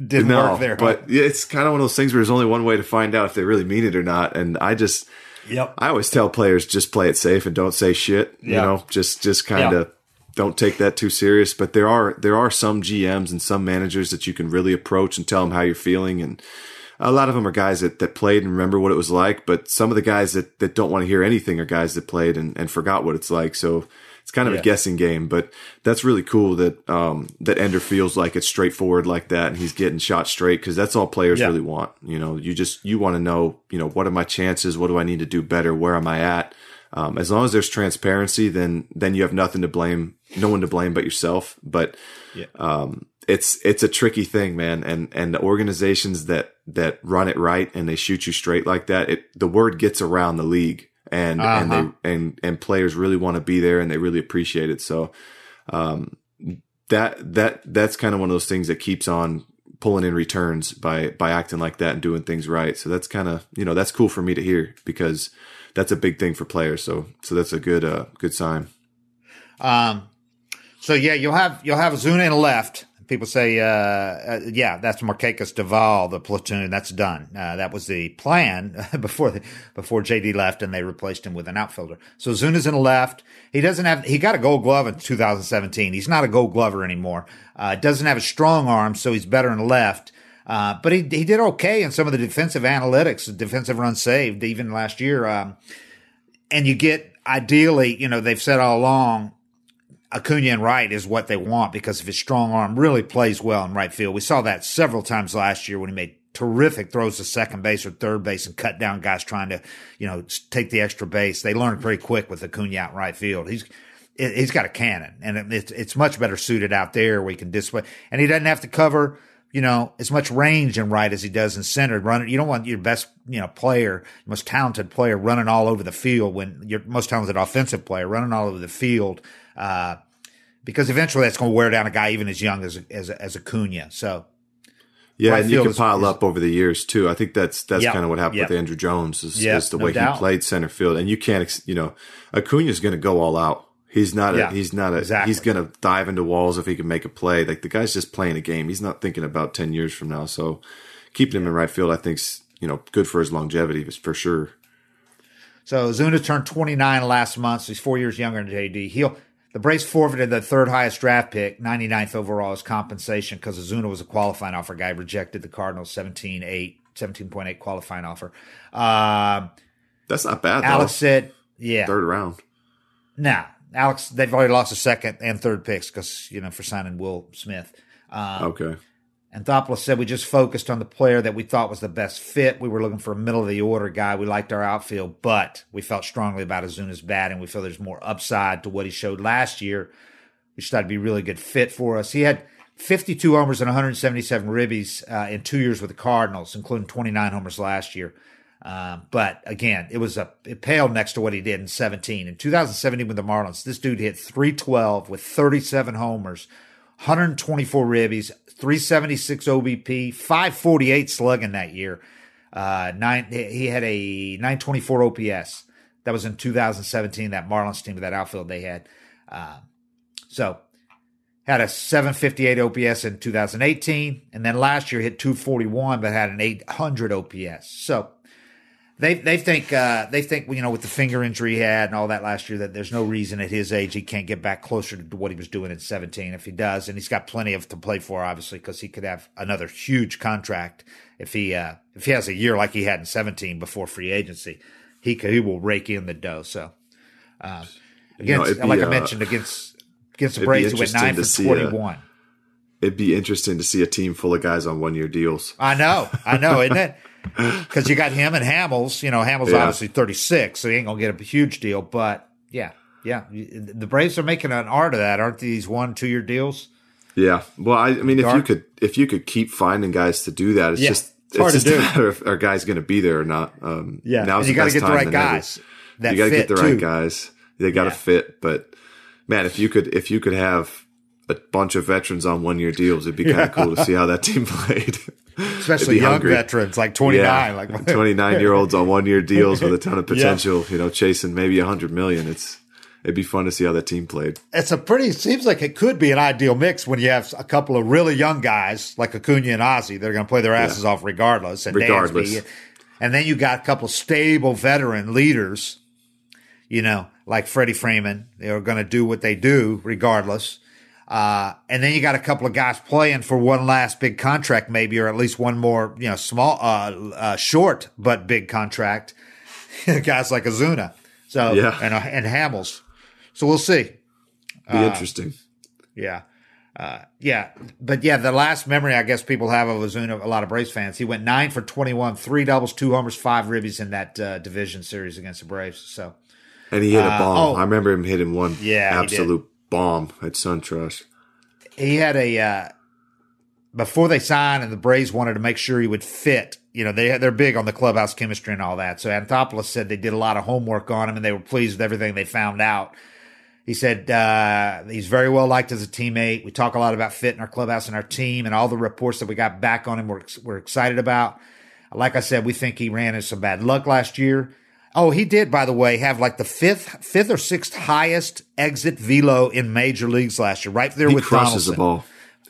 didn't no, work there. But it's kind of one of those things where there's only one way to find out if they really mean it or not. And I just, yep. I always tell players just play it safe and don't say shit, you know, just, just kind of, don't take that too serious. But there are there are some GMs and some managers that you can really approach and tell them how you're feeling, and a lot of them are guys that, that played and remember what it was like, but some of the guys that, that don't want to hear anything are guys that played and, and forgot what it's like. So it's kind of yeah. a guessing game, but that's really cool that, um, that Ender feels like it's straightforward like that and he's getting shot straight because that's all players yeah. really want. You know, you just, you want to know, you know, what are my chances? What do I need to do better? Where am I at? Um, as long as there's transparency, then, then you have nothing to blame, no one to blame but yourself. But, yeah. um, it's it's a tricky thing, man. And and the organizations that that run it right and they shoot you straight like that, it the word gets around the league and uh-huh. and they and and players really want to be there and they really appreciate it. So um that that that's kind of one of those things that keeps on pulling in returns by by acting like that and doing things right. So that's kind of you know that's cool for me to hear because that's a big thing for players. So so that's a good uh good sign. Um. So yeah, you'll have you'll have Zuna in a left people say, uh, uh, yeah, that's Markakis Duvall, the platoon. That's done. Uh, that was the plan before the, before JD left, and they replaced him with an outfielder. So Zuna's in the left. He doesn't have. He got a Gold Glove in 2017. He's not a Gold Glover anymore. Uh, doesn't have a strong arm, so he's better in left. Uh, but he he did okay in some of the defensive analytics, defensive runs saved, even last year. Um, and you get ideally, you know, they've said all along Acuna and right is what they want because of his strong arm really plays well in right field. We saw that several times last year when he made terrific throws to second base or third base and cut down guys trying to, you know, take the extra base. They learned pretty quick with Acuna out in right field. He's, he's got a cannon and it's, it's much better suited out there where he can display and he doesn't have to cover, you know, as much range in right as he does in center. Running, you don't want your best, you know, player, most talented player running all over the field when your most talented offensive player running all over the field uh, because eventually that's going to wear down a guy even as young as as as Acuna. So yeah, and you can pile is, up over the years too. I think that's that's kind of what happened with Andruw Jones is, is the no way doubt. he played center field, and you can't you know Acuna is going to go all out. He's not a, he's not a, exactly. he's going to dive into walls if he can make a play. Like the guy's just playing a game. He's not thinking about 10 years from now. So keeping him in right field, I think's, you know, good for his longevity for sure. So Zuna turned 29 last month. So he's four years younger than JD. He'll, the Braves forfeited the third highest draft pick, 99th overall, as compensation because Ozuna was a qualifying offer. Guy rejected the Cardinals 17 8, 17.8 qualifying offer. Uh, That's not bad. Alex though. said, yeah. Third round. Nah, Alex, they've already lost a second and third picks because, you know, for signing Will Smith. Um, okay. Anthopoulos said we just focused on the player that we thought was the best fit. We were looking for a middle of the order guy. We liked our outfield, but we felt strongly about Ozuna's bat, and We feel there's more upside to what he showed last year, which thought to be a really good fit for us. He had 52 homers and 177 ribbies uh, in two years with the Cardinals, including 29 homers last year. Um, but again, it was a it paled next to what he did in 17. In 2017 with the Marlins, this dude hit 312 with 37 homers, 124 ribbies, 376 OBP, 548 slugging that year. Uh, nine, he had a 924 OPS. That was in 2017, that Marlins team that outfield they had. Uh, so had a 758 OPS in 2018, and then last year hit 241, but had an 800 OPS. So they they think uh, they think you know with the finger injury he had and all that last year that there's no reason at his age he can't get back closer to what he was doing at 17 if he does. And he's got plenty of to play for obviously because he could have another huge contract if he uh, if he has a year like he had in 17 before free agency he could, he will rake in the dough. So uh, against you know, be, like I uh, mentioned against against the Braves he went nine for 21 it'd be interesting to see a team full of guys on one year deals. I know. I know isn't it because you got him and Hamels. You know, Hamels yeah. obviously 36, so he ain't gonna get a huge deal. But yeah, yeah, the Braves are making an art of that, aren't these one two year deals? Yeah. Well, I, I mean, Dark. if you could, if you could keep finding guys to do that, it's yeah. just it's, it's just a matter if our guys going to be there or not. Um, yeah. Now you got to get the right guys. you got to get the right guys. They got to yeah. fit. But man, if you could, if you could have a bunch of veterans on one year deals, it'd be kind of cool to see how that team played. Especially young hungry. veterans like 29, yeah. like 29 year olds on one year deals with a ton of potential, yeah. you know, chasing maybe a hundred million. It's, it'd be fun to see how that team played. It's a pretty, seems like it could be an ideal mix when you have a couple of really young guys like Acuna and Ozzy. They're going to play their asses yeah. off regardless. And regardless. Dansby, and then you got a couple stable veteran leaders, you know, like Freddie Freeman. They're going to do what they do regardless. Uh, and then you got a couple of guys playing for one last big contract, maybe, or at least one more, you know, small, uh, uh, short but big contract. guys like Ozuna, so yeah, and uh, and Hamels. So we'll see. Be uh, interesting. Yeah. Uh, yeah, but yeah, the last memory I guess people have of Ozuna, a lot of Braves fans, he went nine for twenty-one, three doubles, two homers, five ribbies in that division series against the Braves. So, and he hit a bomb. Oh, I remember him hitting one. Yeah, absolute bomb at SunTrust. He had a uh, before they signed, and the Braves wanted to make sure he would fit. You know, they they're big on the clubhouse chemistry and all that. So Anthopoulos said they did a lot of homework on him, and they were pleased with everything they found out. He said uh, he's very well liked as a teammate. We talk a lot about fit in our clubhouse and our team, and all the reports that we got back on him we're, we're excited about. Like I said, we think he ran into some bad luck last year. Oh, he did, by the way, have like the fifth, fifth or sixth highest exit velo in major leagues last year, right there he with crushes Donaldson. the ball.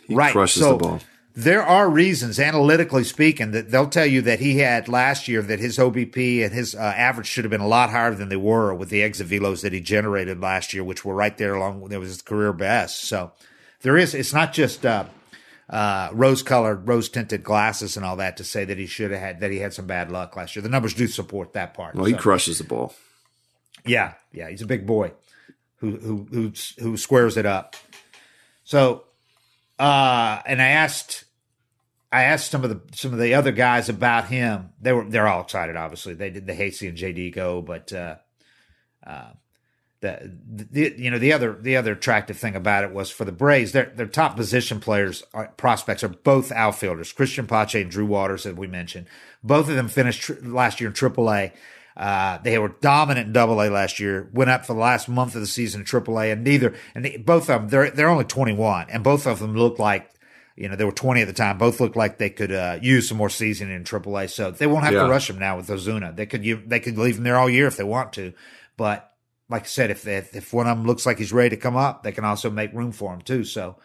He right. crushes so the ball. There are reasons, analytically speaking, that they'll tell you that he had last year that his OBP and his uh, average should have been a lot higher than they were with the exit velos that he generated last year, which were right there along. There was his career best. So there is. It's not just. Uh, uh, rose colored, rose tinted glasses and all that to say that he should have had that he had some bad luck last year. The numbers do support that part. Well, so. he crushes the ball. Yeah, yeah, he's a big boy who who who who squares it up. So, uh, and I asked. I asked some of the some of the other guys about him. They were they're all excited. Obviously, they did the Hasty and JD go, but uh, uh, the, the you know the other the other attractive thing about it was for the Braves, their their top position players are, prospects are both outfielders, Christian Pache and Drew Waters, as we mentioned. Both of them finished tr- last year in AAA. Uh, they were dominant in Double A last year. Went up for the last month of the season in AAA, and neither and they, both of them they're they're only 21, and both of them look like you know they were 20 at the time. Both look like they could uh, use some more seasoning in AAA, so they won't have yeah. to rush them now with Ozuna. They could you they could leave them there all year if they want to, but like I said, if, if, one of them looks like he's ready to come up, they can also make room for him too. So,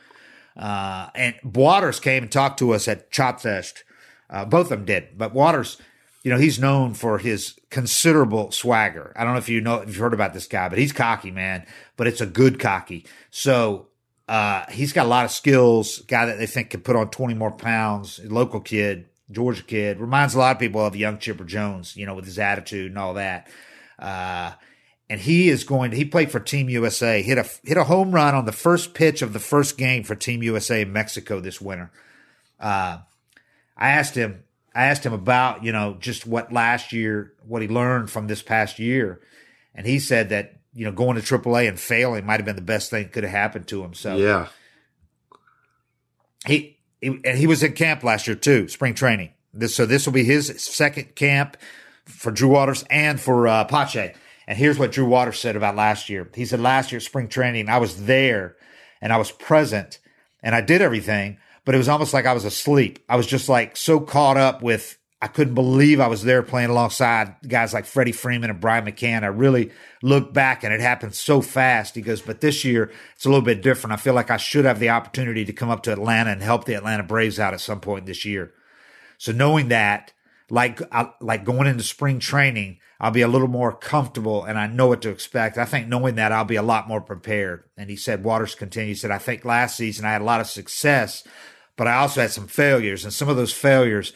uh, and Waters came and talked to us at Chop Fest. Uh, both of them did, but Waters, you know, he's known for his considerable swagger. I don't know if you know if you've heard about this guy, but he's cocky, man. But it's a good cocky. So uh, he's got a lot of skills. Guy that they think can put on twenty more pounds. Local kid, Georgia kid, reminds a lot of people of young Chipper Jones. You know, with his attitude and all that. Uh, and he is going to, he played for Team USA, hit a, hit a home run on the first pitch of the first game for Team USA in Mexico this winter. uh, I asked him, I asked him about, you know, just what last year, what he learned from this past year. And he said that, you know, going to AAA and failing might have been the best thing that could have happened to him. So Yeah. he, he and he was in camp last year too, spring training. This, so this will be his second camp for Drew Waters and for uh, Pache. And here's what Drew Waters said about last year. He said last year spring training, I was there and I was present and I did everything, but it was almost like I was asleep. I was just like so caught up with I couldn't believe I was there playing alongside guys like Freddie Freeman and Brian McCann. I really look back and it happened so fast. He goes, but this year it's a little bit different. I feel like I should have the opportunity to come up to Atlanta and help the Atlanta Braves out at some point this year. So knowing that, like I, like going into spring training, I'll be a little more comfortable and I know what to expect. I think knowing that I'll be a lot more prepared. And he said, Waters continued, he said, I think last season I had a lot of success, but I also had some failures. And some of those failures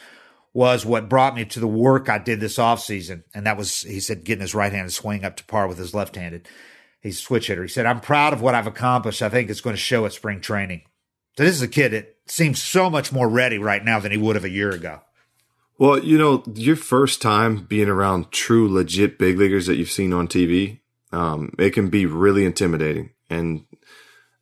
was what brought me to the work I did this offseason. And that was, he said, getting his right handed swing up to par with his left handed. He's a switch hitter. He said, I'm proud of what I've accomplished. I think it's going to show at spring training. So this is a kid that seems so much more ready right now than he would have a year ago. Well, you know, your first time being around true, legit big leaguers that you've seen on TV, um, it can be really intimidating. And,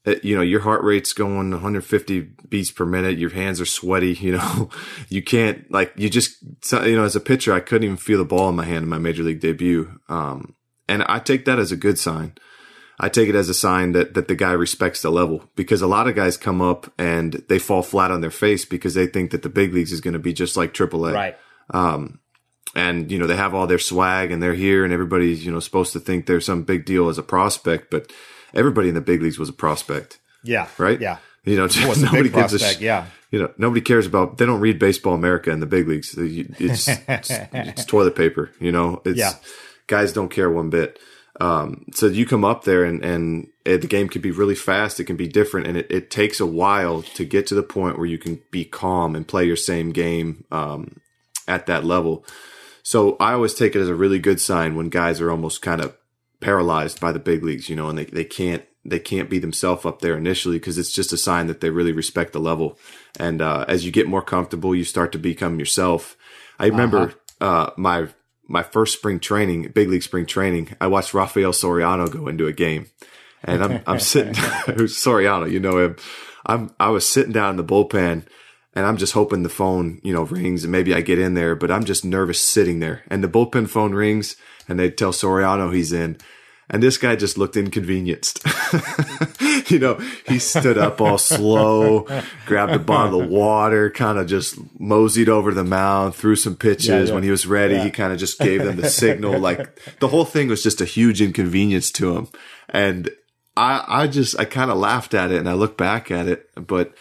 it, you know, your heart rate's going 150 beats per minute. Your hands are sweaty. You know, you can't, like, you just, you know, as a pitcher, I couldn't even feel the ball in my hand in my major league debut. Um, and I take that as a good sign. I take it as a sign that, that the guy respects the level because a lot of guys come up and they fall flat on their face because they think that the big leagues is going to be just like AAA. Right. Um, and you know they have all their swag and they're here and everybody's you know supposed to think they're some big deal as a prospect, but everybody in the big leagues was a prospect, Yeah. right? Yeah. You know, Well, a nobody gives a prospect. sh- yeah. you know nobody cares about. They don't read Baseball America in the big leagues. It's it's, it's toilet paper. You know, it's Yeah. guys don't care one bit. Um, so you come up there and, and it, the game can be really fast. It can be different and it, it takes a while to get to the point where you can be calm and play your same game, um, at that level. So I always take it as a really good sign when guys are almost kind of paralyzed by the big leagues, you know, and they, they can't, they can't be themselves up there initially because it's just a sign that they really respect the level. And, uh, as you get more comfortable, you start to become yourself. I remember, uh my, my first spring training, big league spring training, I watched Rafael Soriano go into a game and I'm, I'm sitting, who's Soriano, you know him. I'm, I was sitting down in the bullpen and I'm just hoping the phone, you know, rings and maybe I get in there, but I'm just nervous sitting there and the bullpen phone rings and they tell Soriano he's in. And this guy just looked inconvenienced. you know, he stood up all slow, grabbed a bottle of water, kind of just moseyed over the mound, threw some pitches. Yeah, yeah. When he was ready, he kind of just gave them the signal. Like the whole thing was just a huge inconvenience to him. And I, I just, I kind of laughed at it and I look back at it, but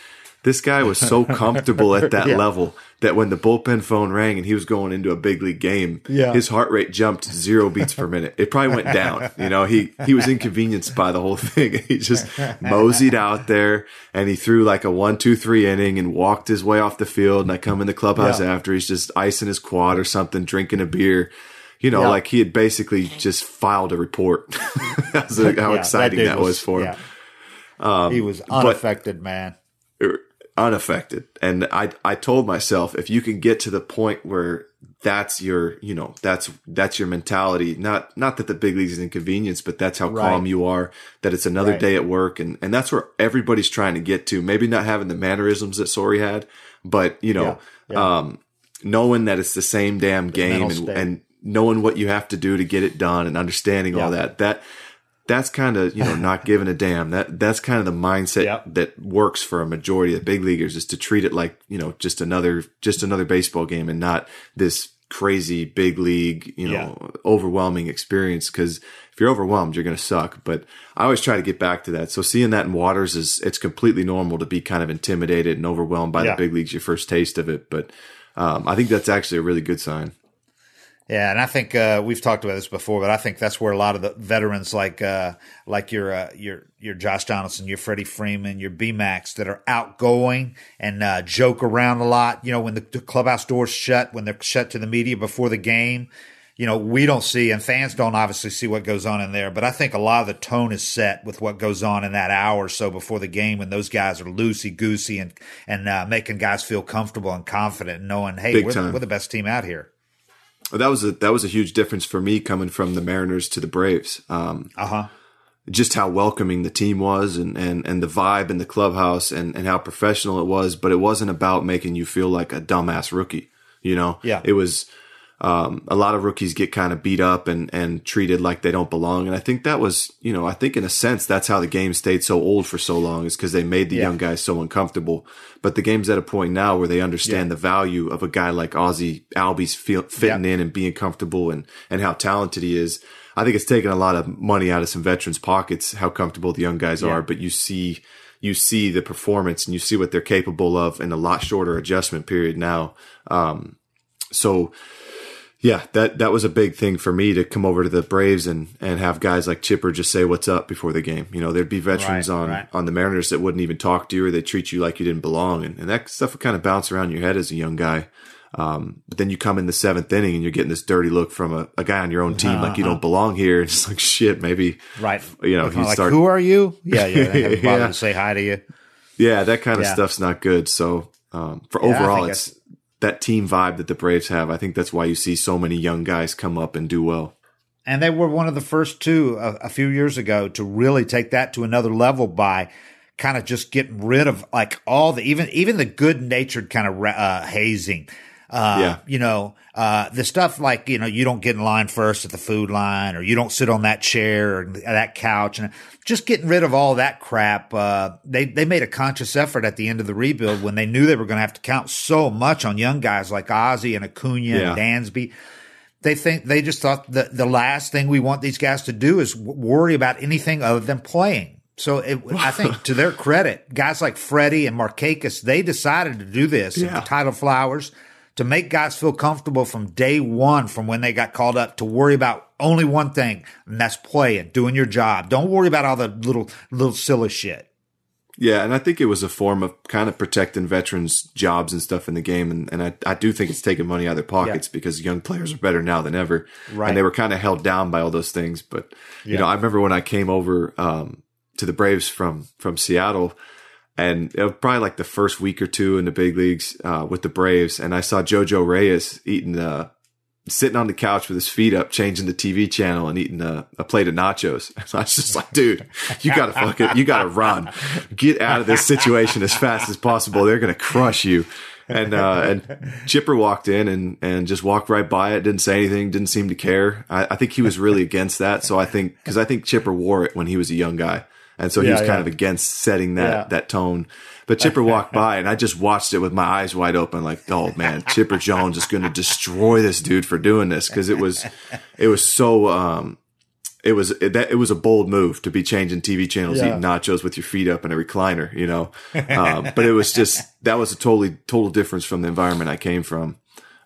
this guy was so comfortable at that Yeah. level that when the bullpen phone rang and he was going into a big league game, Yeah. his heart rate jumped zero beats per minute. It probably went down. You know, he, he was inconvenienced by the whole thing. He just moseyed out there and he threw like a one, two, three inning and walked his way off the field. And I come in the clubhouse Yeah. after he's just icing his quad or something, drinking a beer. You know, Yeah. like he had basically just filed a report. How exciting dude that, was, for him. yeah. he was um, unaffected, man. Er, unaffected. And I, I told myself, if you can get to the point where that's your, you know, that's, that's your mentality, not, not that the big leagues is inconvenience, but that's how Right. calm you are, that it's another Right. day at work. And, and that's where everybody's trying to get to. Maybe not having the mannerisms that Sori had, but you know, Yeah, yeah. um, knowing that it's the same damn game and, and knowing what you have to do to get it done and understanding all that, that, that's kind of you know not giving a damn. That that's kind of the mindset Yep. that works for a majority of big leaguers is to treat it like you know just another just another baseball game and not this crazy big league you know overwhelming experience. Because if you're overwhelmed, you're going to suck. But I always try to get back to that. So seeing that in Waters is it's completely normal to be kind of intimidated and overwhelmed by Yeah. the big leagues. Your first taste of it, but um, I think that's actually a really good sign. Yeah, and I think uh, we've talked about this before, but I think that's where a lot of the veterans, like uh, like your uh, your your Josh Donaldson, your Freddie Freeman, your B Max, that are outgoing and uh, joke around a lot. You know, when the, the clubhouse doors shut, when they're shut to the media before the game, you know, we don't see and fans don't obviously see what goes on in there, but I think a lot of the tone is set with what goes on in that hour or so before the game when those guys are loosey goosey and, and, uh, making guys feel comfortable and confident and knowing, hey, we're, we're, the best team out here. That was a, that was a huge difference for me coming from the Mariners to the Braves. Um, uh huh just how welcoming the team was and, and, and the vibe in the clubhouse and, and how professional it was, but it wasn't about making you feel like a dumbass rookie. You know, yeah, it was, um, a lot of rookies get kind of beat up and, and treated like they don't belong. And I think that was, you know, I think in a sense, that's how the game stayed so old for so long is because they made the yeah. young guys so uncomfortable. But the game's at a point now where they understand yeah. the value of a guy like Ozzy Albies feel, fitting yeah. in and being comfortable and, and how talented he is. I think it's taken a lot of money out of some veterans pockets, how comfortable the young guys are, but you see, you see the performance and you see what they're capable of in a lot shorter adjustment period now. Um, so, yeah, that that was a big thing for me to come over to the Braves and and have guys like Chipper just say what's up before the game. You know, there'd be veterans right, on right. on the Mariners that wouldn't even talk to you or they treat you like you didn't belong, and, and that stuff would kind of bounce around your head as a young guy. Um, but then you come in the seventh inning and you're getting this dirty look from a, a guy on your own team, uh-huh. like you don't belong here. It's like shit, maybe right. You know, you like, start, who are you? Yeah, yeah. yeah. to say hi to you. Yeah, that kind of yeah. stuff's not good. So um, for yeah, overall, it's that team vibe that the Braves have. I think that's why you see so many young guys come up and do well. And they were one of the first two a, a few years ago to really take that to another level by kind of just getting rid of like all the even even the good natured kind of uh, hazing. Uh, yeah. you know, uh, the stuff like, you know, you don't get in line first at the food line or you don't sit on that chair or that couch and just getting rid of all that crap. Uh, they, they made a conscious effort at the end of the rebuild when they knew they were going to have to count so much on young guys like Ozzy and Acuna yeah. and Dansby. They think they just thought that the last thing we want these guys to do is worry about anything other than playing. So it, I think to their credit, guys like Freddie and Markakis, they decided to do this. Yeah. Tyler Flowers, to make guys feel comfortable from day one, from when they got called up, to worry about only one thing, and that's playing, doing your job. Don't worry about all the little, little silly shit. Yeah, and I think it was a form of kind of protecting veterans' jobs and stuff in the game, and, and I, I do think it's taking money out of their pockets yeah. because young players are better now than ever, right. and they were kind of held down by all those things. But you yeah. know, I remember when I came over um, to the Braves from from Seattle, and it was probably like the first week or two in the big leagues uh, with the Braves, and I saw JoJo Reyes eating, uh, sitting on the couch with his feet up, changing the TV channel and eating a, a plate of nachos. So I was just like, dude, you gotta fuck it, you gotta run, get out of this situation as fast as possible. They're gonna crush you. And uh, and Chipper walked in and and just walked right by it, didn't say anything, didn't seem to care. I, I think he was really against that. So I think because I think Chipper wore it when he was a young guy. And so he yeah, was kind yeah. of against setting that, yeah. that tone. But Chipper walked by and I just watched it with my eyes wide open, like, oh man, Chipper Jones is going to destroy this dude for doing this. Cause it was, it was so, um, it was it, that it was a bold move to be changing TV channels, eating nachos with your feet up in a recliner, you know. Um, but it was just that was a totally total difference from the environment I came from.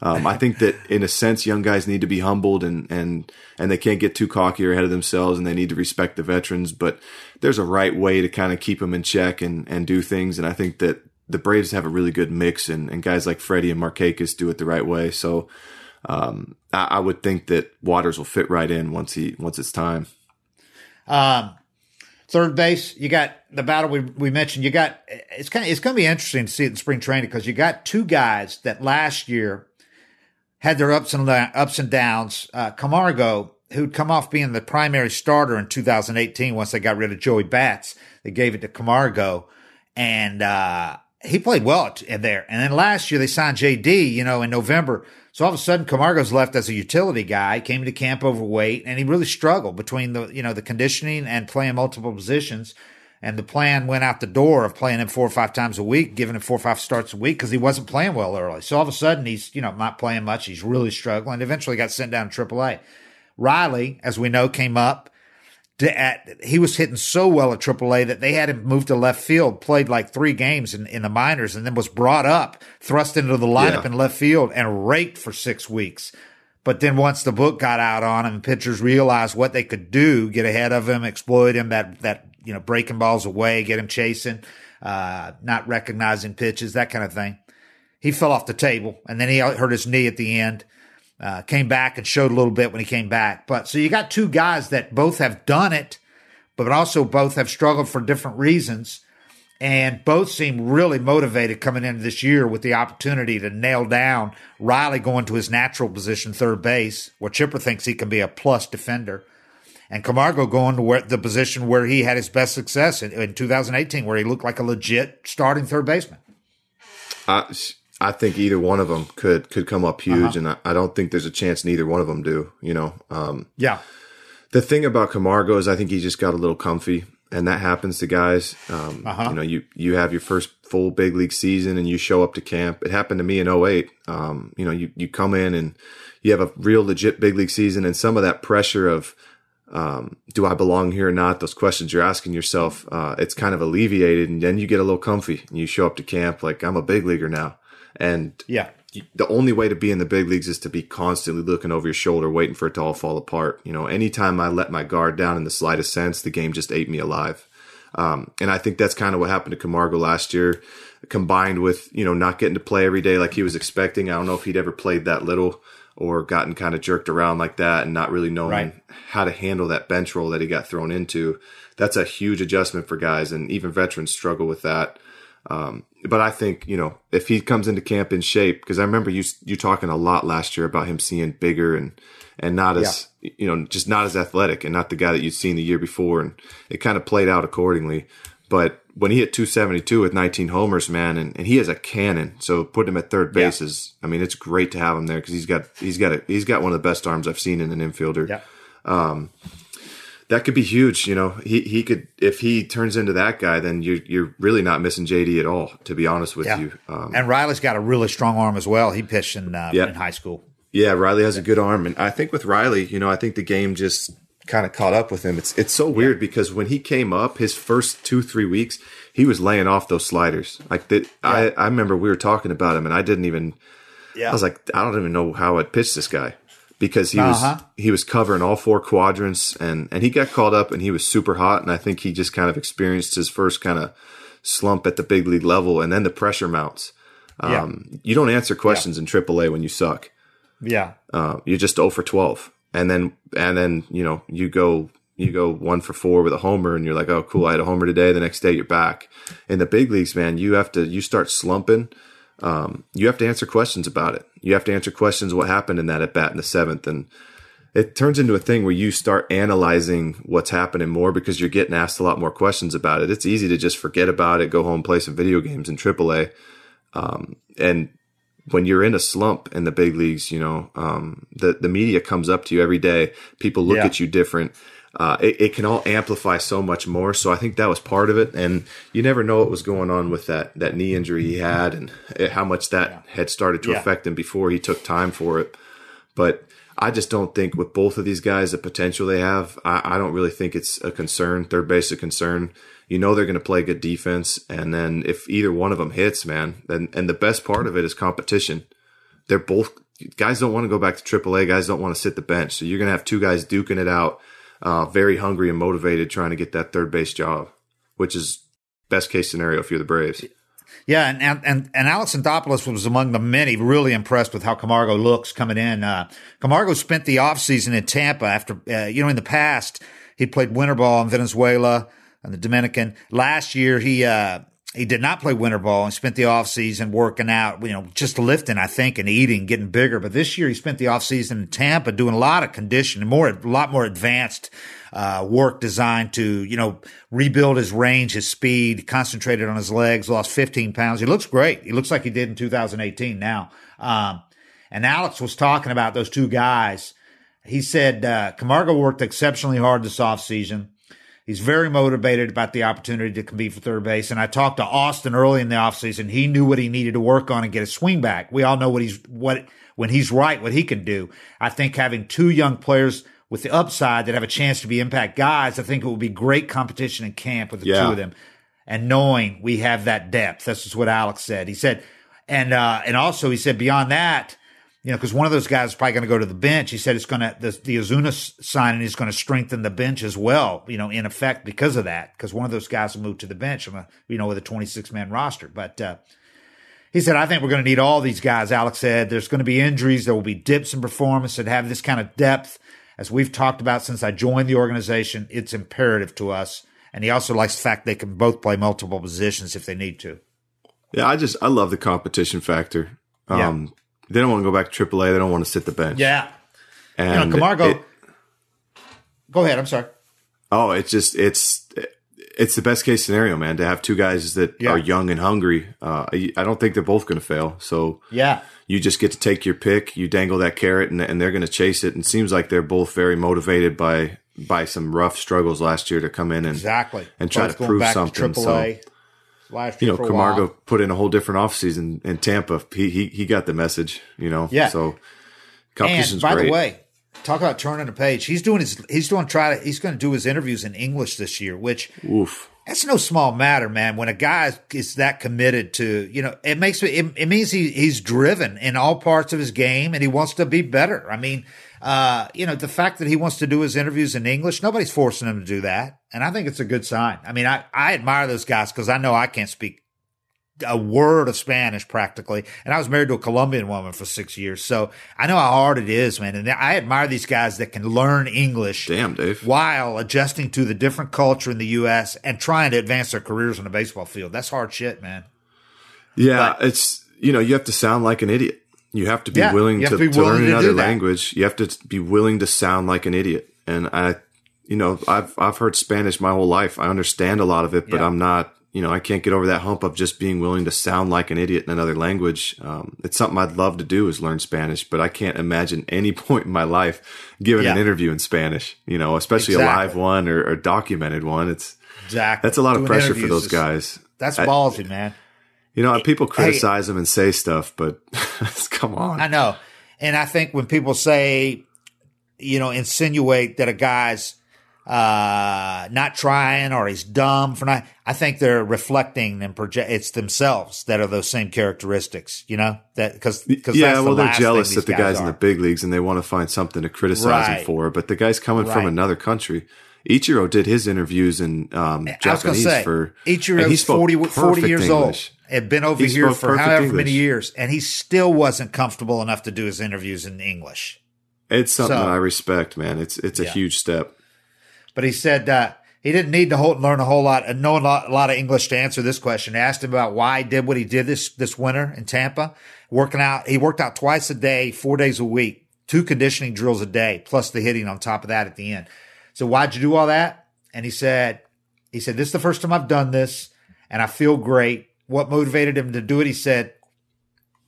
Um, I think that in a sense, young guys need to be humbled and, and, and they can't get too cocky or ahead of themselves and they need to respect the veterans, but there's a right way to kind of keep them in check and, and do things. And I think that the Braves have a really good mix and, and guys like Freddie and Markakis do it the right way. So, um, I, I, would think that Waters will fit right in once he, once it's time. Um, third base, you got the battle we, we mentioned. You got, it's kind of, it's going to be interesting to see it in spring training because you got two guys that last year had their ups and ups and downs. Uh, Camargo, who'd come off being the primary starter in 2018 once they got rid of Joey Bats, they gave it to Camargo, and uh, he played well in there. And then last year they signed JD, you know, in November. So all of a sudden Camargo's left as a utility guy, came to camp overweight, and he really struggled between the you know the conditioning and playing multiple positions. And the plan went out the door of playing him four or five times a week, giving him four or five starts a week because he wasn't playing well early. So all of a sudden he's, you know, not playing much. He's really struggling. Eventually got sent down to AAA. Riley, as we know, came up. To, at, he was hitting so well at AAA that they had him moved to left field, played like three games in, in the minors, and then was brought up, thrust into the lineup yeah. in left field, and raked for six weeks. But then once the book got out on him, pitchers realized what they could do, get ahead of him, exploit him, that, that you know, breaking balls away, get him chasing, uh, not recognizing pitches, that kind of thing. He fell off the table and then he hurt his knee at the end. Uh, came back and showed a little bit when he came back. But so you got two guys that both have done it, but also both have struggled for different reasons. And both seem really motivated coming into this year with the opportunity to nail down Riley going to his natural position, third base, where Chipper thinks he can be a plus defender and Camargo going to where, the position where he had his best success in, in 2018, where he looked like a legit starting third baseman. I, I think either one of them could could come up huge, uh-huh. and I, I, don't think there's a chance neither one of them do. You know, um, yeah. The thing about Camargo is I think he just got a little comfy, and that happens to guys. Um, uh-huh. You know, you you have your first full big league season, and you show up to camp. It happened to me in 08. Um, you know, you you come in and you have a real legit big league season, and some of that pressure of um, do I belong here or not? Those questions you're asking yourself, uh, it's kind of alleviated, and then you get a little comfy and you show up to camp like I'm a big leaguer now. And yeah, the only way to be in the big leagues is to be constantly looking over your shoulder, waiting for it to all fall apart. You know, anytime I let my guard down in the slightest sense, the game just ate me alive. Um, and I think that's kind of what happened to Camargo last year, combined with you know not getting to play every day like he was expecting. I don't know if he'd ever played that little or gotten kind of jerked around like that and not really knowing right. how to handle that bench role that he got thrown into. That's a huge adjustment for guys, and even veterans struggle with that. Um, but I think you know if he comes into camp in shape, because I remember you you talking a lot last year about him seeing bigger and and not as yeah. you know just not as athletic and not the guy that you'd seen the year before, and it kind of played out accordingly. But when he hit 272 with 19 homers, man, and, and he has a cannon. So put him at third base yeah. is, I mean, it's great to have him there because he's got he's got a, he's got one of the best arms I've seen in an infielder. Yeah. Um, that could be huge. You know, he he could if he turns into that guy, then you're you're really not missing JD at all. To be honest with yeah. you. Um, and Riley's got a really strong arm as well. He pitched in uh, yeah. in high school. Yeah, Riley has a good arm, and I think with Riley, you know, I think the game just kind of caught up with him. It's it's so weird yeah. because when he came up, his first two three weeks, he was laying off those sliders. Like yeah. I I remember we were talking about him, and I didn't even. Yeah. I was like, I don't even know how I'd pitch this guy because he uh-huh. was he was covering all four quadrants, and and he got called up, and he was super hot, and I think he just kind of experienced his first kind of slump at the big league level, and then the pressure mounts. Um, yeah. You don't answer questions in AAA when you suck. Yeah, uh, you're just 0 for 12 and then and then you know you go you go one for four with a homer and you're like oh cool i had a homer today the next day you're back in the big leagues man you have to you start slumping um, you have to answer questions about it you have to answer questions what happened in that at bat in the seventh and it turns into a thing where you start analyzing what's happening more because you're getting asked a lot more questions about it it's easy to just forget about it go home play some video games in aaa um, and when you're in a slump in the big leagues, you know, um, the, the media comes up to you every day. People look yeah. at you different. Uh, it, it, can all amplify so much more. So I think that was part of it. And you never know what was going on with that, that knee injury he had and how much that yeah. had started to yeah. affect him before he took time for it. But I just don't think with both of these guys, the potential they have, I, I don't really think it's a concern. Third base a concern you know they're going to play good defense. And then if either one of them hits, man, then and the best part of it is competition. They're both guys don't want to go back to AAA. Guys don't want to sit the bench. So you're going to have two guys duking it out, uh, very hungry and motivated, trying to get that third base job, which is best case scenario if you're the Braves. Yeah, and and and Alex Anthopoulos was among the many really impressed with how Camargo looks coming in. Uh, Camargo spent the offseason in Tampa after uh, you know in the past he played winter ball in Venezuela and the Dominican. Last year, he uh, he did not play winter ball and spent the off season working out, you know, just lifting, I think, and eating, getting bigger. But this year, he spent the off season in Tampa doing a lot of conditioning, more a lot more advanced uh, work designed to, you know, rebuild his range, his speed, concentrated on his legs, lost 15 pounds. He looks great. He looks like he did in 2018 now. Um, and Alex was talking about those two guys. He said uh, Camargo worked exceptionally hard this offseason. He's very motivated about the opportunity to compete for third base. And I talked to Austin early in the offseason. He knew what he needed to work on and get his swing back. We all know what he's, what, when he's right, what he can do. I think having two young players with the upside that have a chance to be impact guys, I think it would be great competition in camp with the yeah. two of them. And knowing we have that depth. That's just what Alex said. He said, and, uh, and also he said beyond that, you know, because one of those guys is probably going to go to the bench. He said it's going to, the, the Ozuna signing is going to strengthen the bench as well, you know, in effect because of that, because one of those guys will move to the bench, on a, you know, with a 26 man roster. But, uh, he said, I think we're going to need all these guys. Alex said, there's going to be injuries. There will be dips in performance that have this kind of depth. As we've talked about since I joined the organization, it's imperative to us. And he also likes the fact they can both play multiple positions if they need to. Yeah, I just, I love the competition factor. Um, yeah. They don't want to go back to AAA. They don't want to sit the bench. Yeah. And you know, Camargo. It, go ahead. I'm sorry. Oh, it's just, it's, it's the best case scenario, man, to have two guys that yeah. are young and hungry. Uh, I don't think they're both going to fail. So yeah, you just get to take your pick. You dangle that carrot, and, and they're going to chase it. And it seems like they're both very motivated by by some rough struggles last year to come in and exactly and try both to prove something. To so you know, Camargo put in a whole different offseason in Tampa. He, he he got the message. You know, yeah. So competition's and by great. the way, talk about turning a page. He's doing his. He's doing try to. He's going to do his interviews in English this year, which oof. That's no small matter, man. When a guy is that committed to, you know, it makes me. It, it means he he's driven in all parts of his game, and he wants to be better. I mean, uh, you know, the fact that he wants to do his interviews in English, nobody's forcing him to do that, and I think it's a good sign. I mean, I I admire those guys because I know I can't speak a word of Spanish practically. And I was married to a Colombian woman for six years. So I know how hard it is, man. And I admire these guys that can learn English. Damn, Dave. While adjusting to the different culture in the U.S. and trying to advance their careers on the baseball field. That's hard shit, man. Yeah. But, it's, you know, you have to sound like an idiot. You have to be yeah, willing to, to, be willing to learn to another language. You have to be willing to sound like an idiot. And I, you know, I've, I've heard Spanish my whole life. I understand a lot of it, but yeah. I'm not, you know, I can't get over that hump of just being willing to sound like an idiot in another language. Um, it's something I'd love to do is learn Spanish, but I can't imagine any point in my life giving yeah. an interview in Spanish, you know, especially exactly. a live one or, or, documented one. It's exactly that's a lot Doing of pressure for those guys. That's ballsy, I, man. You know, people criticize hey, them and say stuff, but come on. I know. And I think when people say, you know, insinuate that a guy's uh, not trying or he's dumb for not. I think they're reflecting and project. It's themselves that are those same characteristics, you know, that because because yeah, well, the they're jealous that the guys are. in the big leagues and they want to find something to criticize right. him for. But the guy's coming right. from another country. Ichiro did his interviews in um, Japanese say, for Ichiro. He's 40, 40 years English. old. Had been over he here for however English. many years, and he still wasn't comfortable enough to do his interviews in English. It's something so, I respect, man. It's it's a yeah. huge step. But he said uh, he didn't need to hold, learn a whole lot and know a lot, a lot, of English to answer this question. I asked him about why he did what he did this this winter in Tampa, working out. He worked out twice a day, four days a week, two conditioning drills a day, plus the hitting on top of that at the end. So why'd you do all that? And he said, he said, this is the first time I've done this, and I feel great. What motivated him to do it? He said,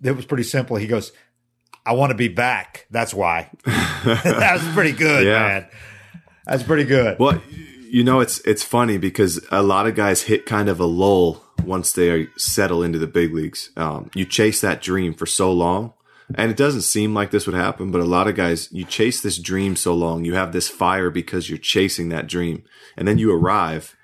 it was pretty simple. He goes, I want to be back. That's why. that was pretty good, yeah. man. That's pretty good. Well, you know, it's it's funny because a lot of guys hit kind of a lull once they settle into the big leagues. Um, you chase that dream for so long, and it doesn't seem like this would happen, but a lot of guys, you chase this dream so long, you have this fire because you're chasing that dream, and then you arrive,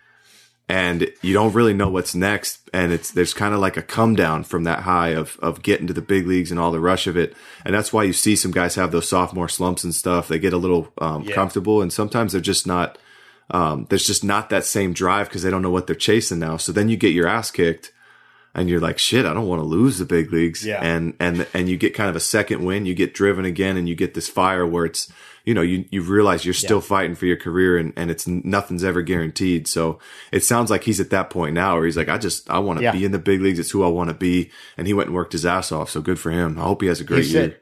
and you don't really know what's next. And it's there's kind of like a come down from that high of of getting to the big leagues and all the rush of it. And that's why you see some guys have those sophomore slumps and stuff. They get a little um, yeah. comfortable and sometimes they're just not um, there's just not that same drive because they don't know what they're chasing now. So then you get your ass kicked and you're like shit i don't want to lose the big leagues. Yeah. and and and you get kind of a second win you get driven again and you get this fire where it's you know, you, you realize you're still yeah. fighting for your career and, and it's nothing's ever guaranteed. So it sounds like he's at that point now where he's like, I just, I want to yeah. be in the big leagues. It's who I want to be. And he went and worked his ass off. So good for him. I hope he has a great he year. Said,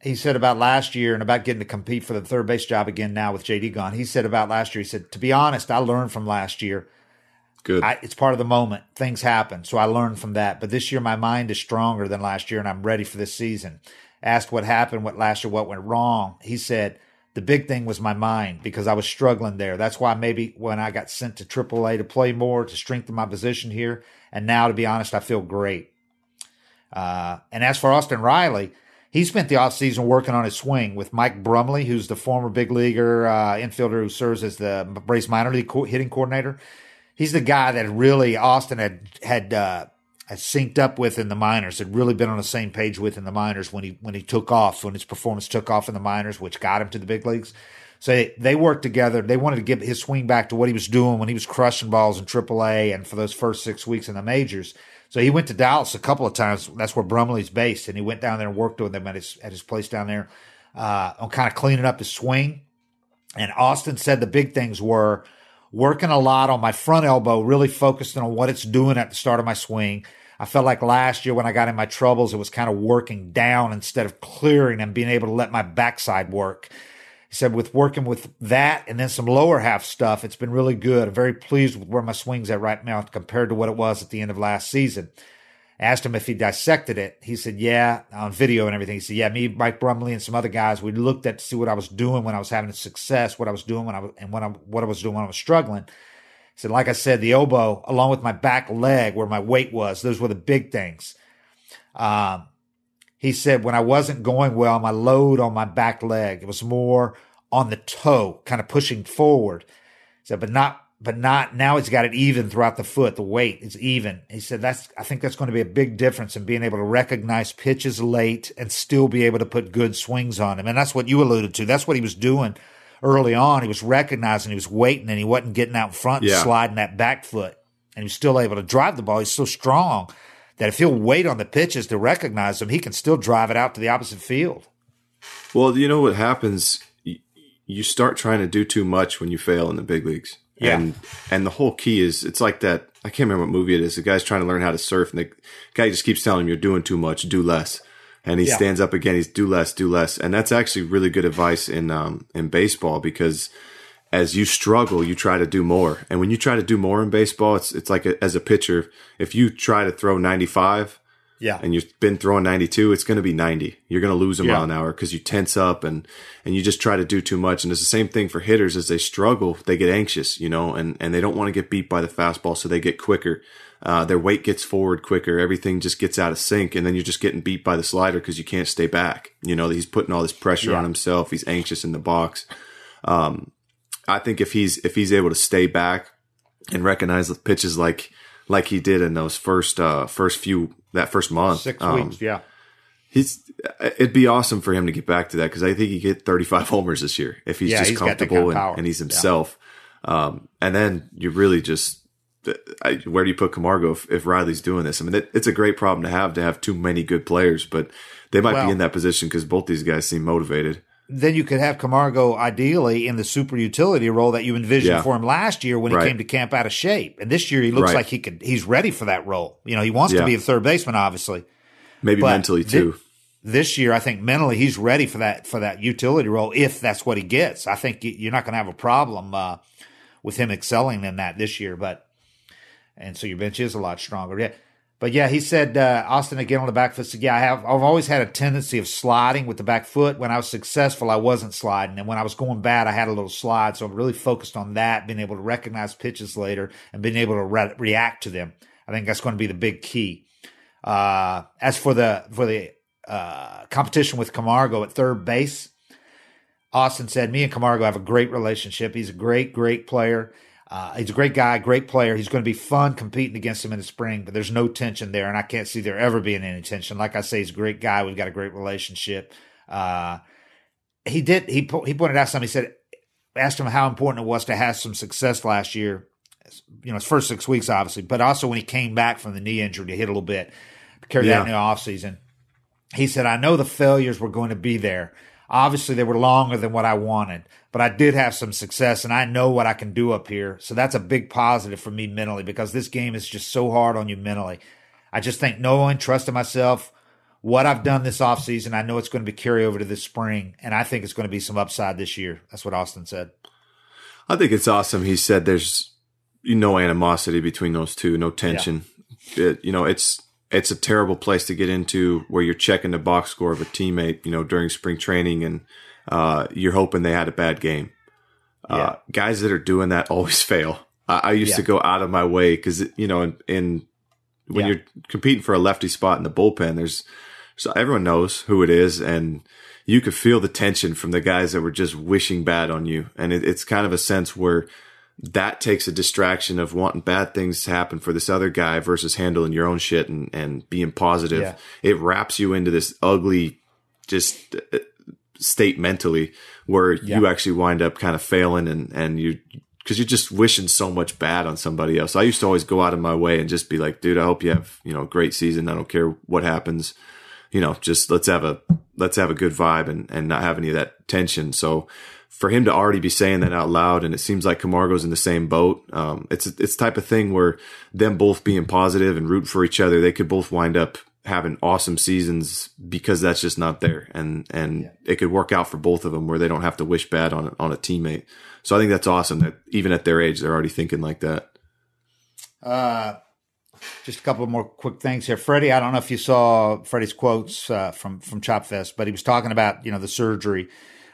he said about last year and about getting to compete for the third base job again now with JD gone. He said about last year, he said, to be honest, I learned from last year. Good. I, it's part of the moment. Things happen. So I learned from that. But this year, my mind is stronger than last year and I'm ready for this season. Asked what happened, what last year, what went wrong. He said, the big thing was my mind because I was struggling there. That's why maybe when I got sent to AAA to play more to strengthen my position here, and now to be honest, I feel great. Uh, and as for Austin Riley, he spent the offseason working on his swing with Mike Brumley, who's the former big leaguer uh, infielder who serves as the Braves minor league co- hitting coordinator. He's the guy that really Austin had had uh, had synced up with in the minors, had really been on the same page with in the minors when he when he took off, when his performance took off in the minors, which got him to the big leagues. So they, worked together. They wanted to get his swing back to what he was doing when he was crushing balls in AAA and for those first six weeks in the majors. So he went to Dallas a couple of times. That's where Brumley's based, and he went down there and worked with them at his at his place down there uh, on kind of cleaning up his swing. And Austin said the big things were working a lot on my front elbow, really focusing on what it's doing at the start of my swing. I felt like last year when I got in my troubles, it was kind of working down instead of clearing and being able to let my backside work. He said with working with that and then some lower half stuff, it's been really good. I'm very pleased with where my swing's at right now compared to what it was at the end of last season. I asked him if he dissected it. He said, yeah, on video and everything. He said, yeah, me, Mike Brumley, and some other guys, we looked at to see what I was doing when I was having success, what I was doing when I was, and when I, what I was doing when I was struggling. Said, like I said, the elbow, along with my back leg, where my weight was, those were the big things. Um, he said when I wasn't going well, my load on my back leg, it was more on the toe, kind of pushing forward. He said, but not, but not now it's got it even throughout the foot. The weight is even. He said that's, I think that's going to be a big difference in being able to recognize pitches late and still be able to put good swings on them. And that's what you alluded to. That's what he was doing early on. He was recognizing, he was waiting and he wasn't getting out in front and Yeah. sliding that back foot. And he was still able to drive the ball. He's so strong that if he'll wait on the pitches to recognize them, he can still drive it out to the opposite field. Well, you know what happens? You start trying to do too much when you fail in the big leagues. Yeah. And and the whole key is it's like that. I can't remember what movie it is. The guy's trying to learn how to surf, and the guy just keeps telling him, "You're doing too much. Do less." And he Yeah. stands up again. He's do less, do less, and that's actually really good advice in um, in baseball because as you struggle, you try to do more. And when you try to do more in baseball, it's it's like a, as a pitcher, if you try to throw 95 Yeah. and you've been throwing 92, it's going to be 90. You're going to lose a Yeah. mile an hour because you tense up and, and you just try to do too much. And it's the same thing for hitters as they struggle, they get anxious, you know, and, and they don't want to get beat by the fastball. So they get quicker. Uh, their weight gets forward quicker. Everything just gets out of sync. And then you're just getting beat by the slider because you can't stay back. You know, he's putting all this pressure Yeah. on himself. He's anxious in the box. Um, I think if he's, if he's able to stay back and recognize the pitches like, like he did in those first, uh, first few, that first month. Six um, weeks. Yeah. He's it'd be awesome for him to get back to that because I think he get 35 homers this year if he's Yeah, just he's comfortable kind of and, and he's Yeah. himself. Um, and then you really just I, where do you put Camargo if, if Riley's doing this? I mean, it, it's a great problem to have to have too many good players, but they might Well- be in that position because both these guys seem motivated. Then you could have Camargo ideally in the super utility role that you envisioned Yeah. for him last year when Right. he came to camp out of shape. And this year he looks Right. like he could he's ready for that role. You know, he wants to be a third baseman, obviously. Maybe But mentally too. This year, I think mentally he's ready for that for that utility role if that's what he gets. I think you're not going to have a problem uh, with him excelling in that this year. But and so your bench is a lot stronger. Yeah. But yeah, he said uh, Austin again on the back foot said, "Yeah, I have. I've always had a tendency of sliding with the back foot. When I was successful, I wasn't sliding, and when I was going bad, I had a little slide. So I'm really focused on that, being able to recognize pitches later and being able to re- react to them. I think that's going to be the big key. Uh, as for the for the uh, competition with Camargo at third base, Austin said, "Me and Camargo have a great relationship. He's a great, great player. Uh, he's a great guy, great player. He's going to be fun competing against him in the spring, but there's no tension there, and I can't see there ever being any tension. Like I say, he's a great guy. We've got a great relationship. Uh, he did. He he pointed out something. He said, asked him how important it was to have some success last year. You know, his first six weeks, obviously, but also when he came back from the knee injury to hit a little bit, carry Yeah. that in the offseason. He said, I know the failures were going to be there. Obviously, they were longer than what I wanted, but I did have some success and I know what I can do up here. So that's a big positive for me mentally because this game is just so hard on you mentally. I just think knowing, trusting myself, what I've done this offseason, I know it's going to be carry over to this spring, and I think it's going to be some upside this year. That's what Austin said. I think it's awesome. He said there's no animosity between those two, no tension. It, you know, it's it's a terrible place to get into where you're checking the box score of a teammate, you know, during spring training, and uh, you're hoping they had a bad game. Uh, guys that are doing that always fail. I, I used to go out of my way because you know, in, in when Yeah. you're competing for a lefty spot in the bullpen, there's so everyone knows who it is, and you could feel the tension from the guys that were just wishing bad on you, and it, it's kind of a sense where that takes a distraction of wanting bad things to happen for this other guy versus handling your own shit and, and being positive. Yeah. It wraps you into this ugly, just uh, state mentally where yeah. you actually wind up kind of failing and and you because you're just wishing so much bad on somebody else. I used to always go out of my way and just be like, dude, I hope you have you know a great season. I don't care what happens. You know, just let's have a let's have a good vibe and and not have any of that tension. So for him to already be saying that out loud, and it seems like Camargo's in the same boat. Um, it's it's type of thing where them both being positive and root for each other, they could both wind up having awesome seasons because that's just not there, and and yeah. it could work out for both of them where they don't have to wish bad on on a teammate. So I think that's awesome that even at their age, they're already thinking like that. Uh, just a couple more quick things here, Freddie. I don't know if you saw Freddie's quotes uh, from from Chop Fest, but he was talking about you know the surgery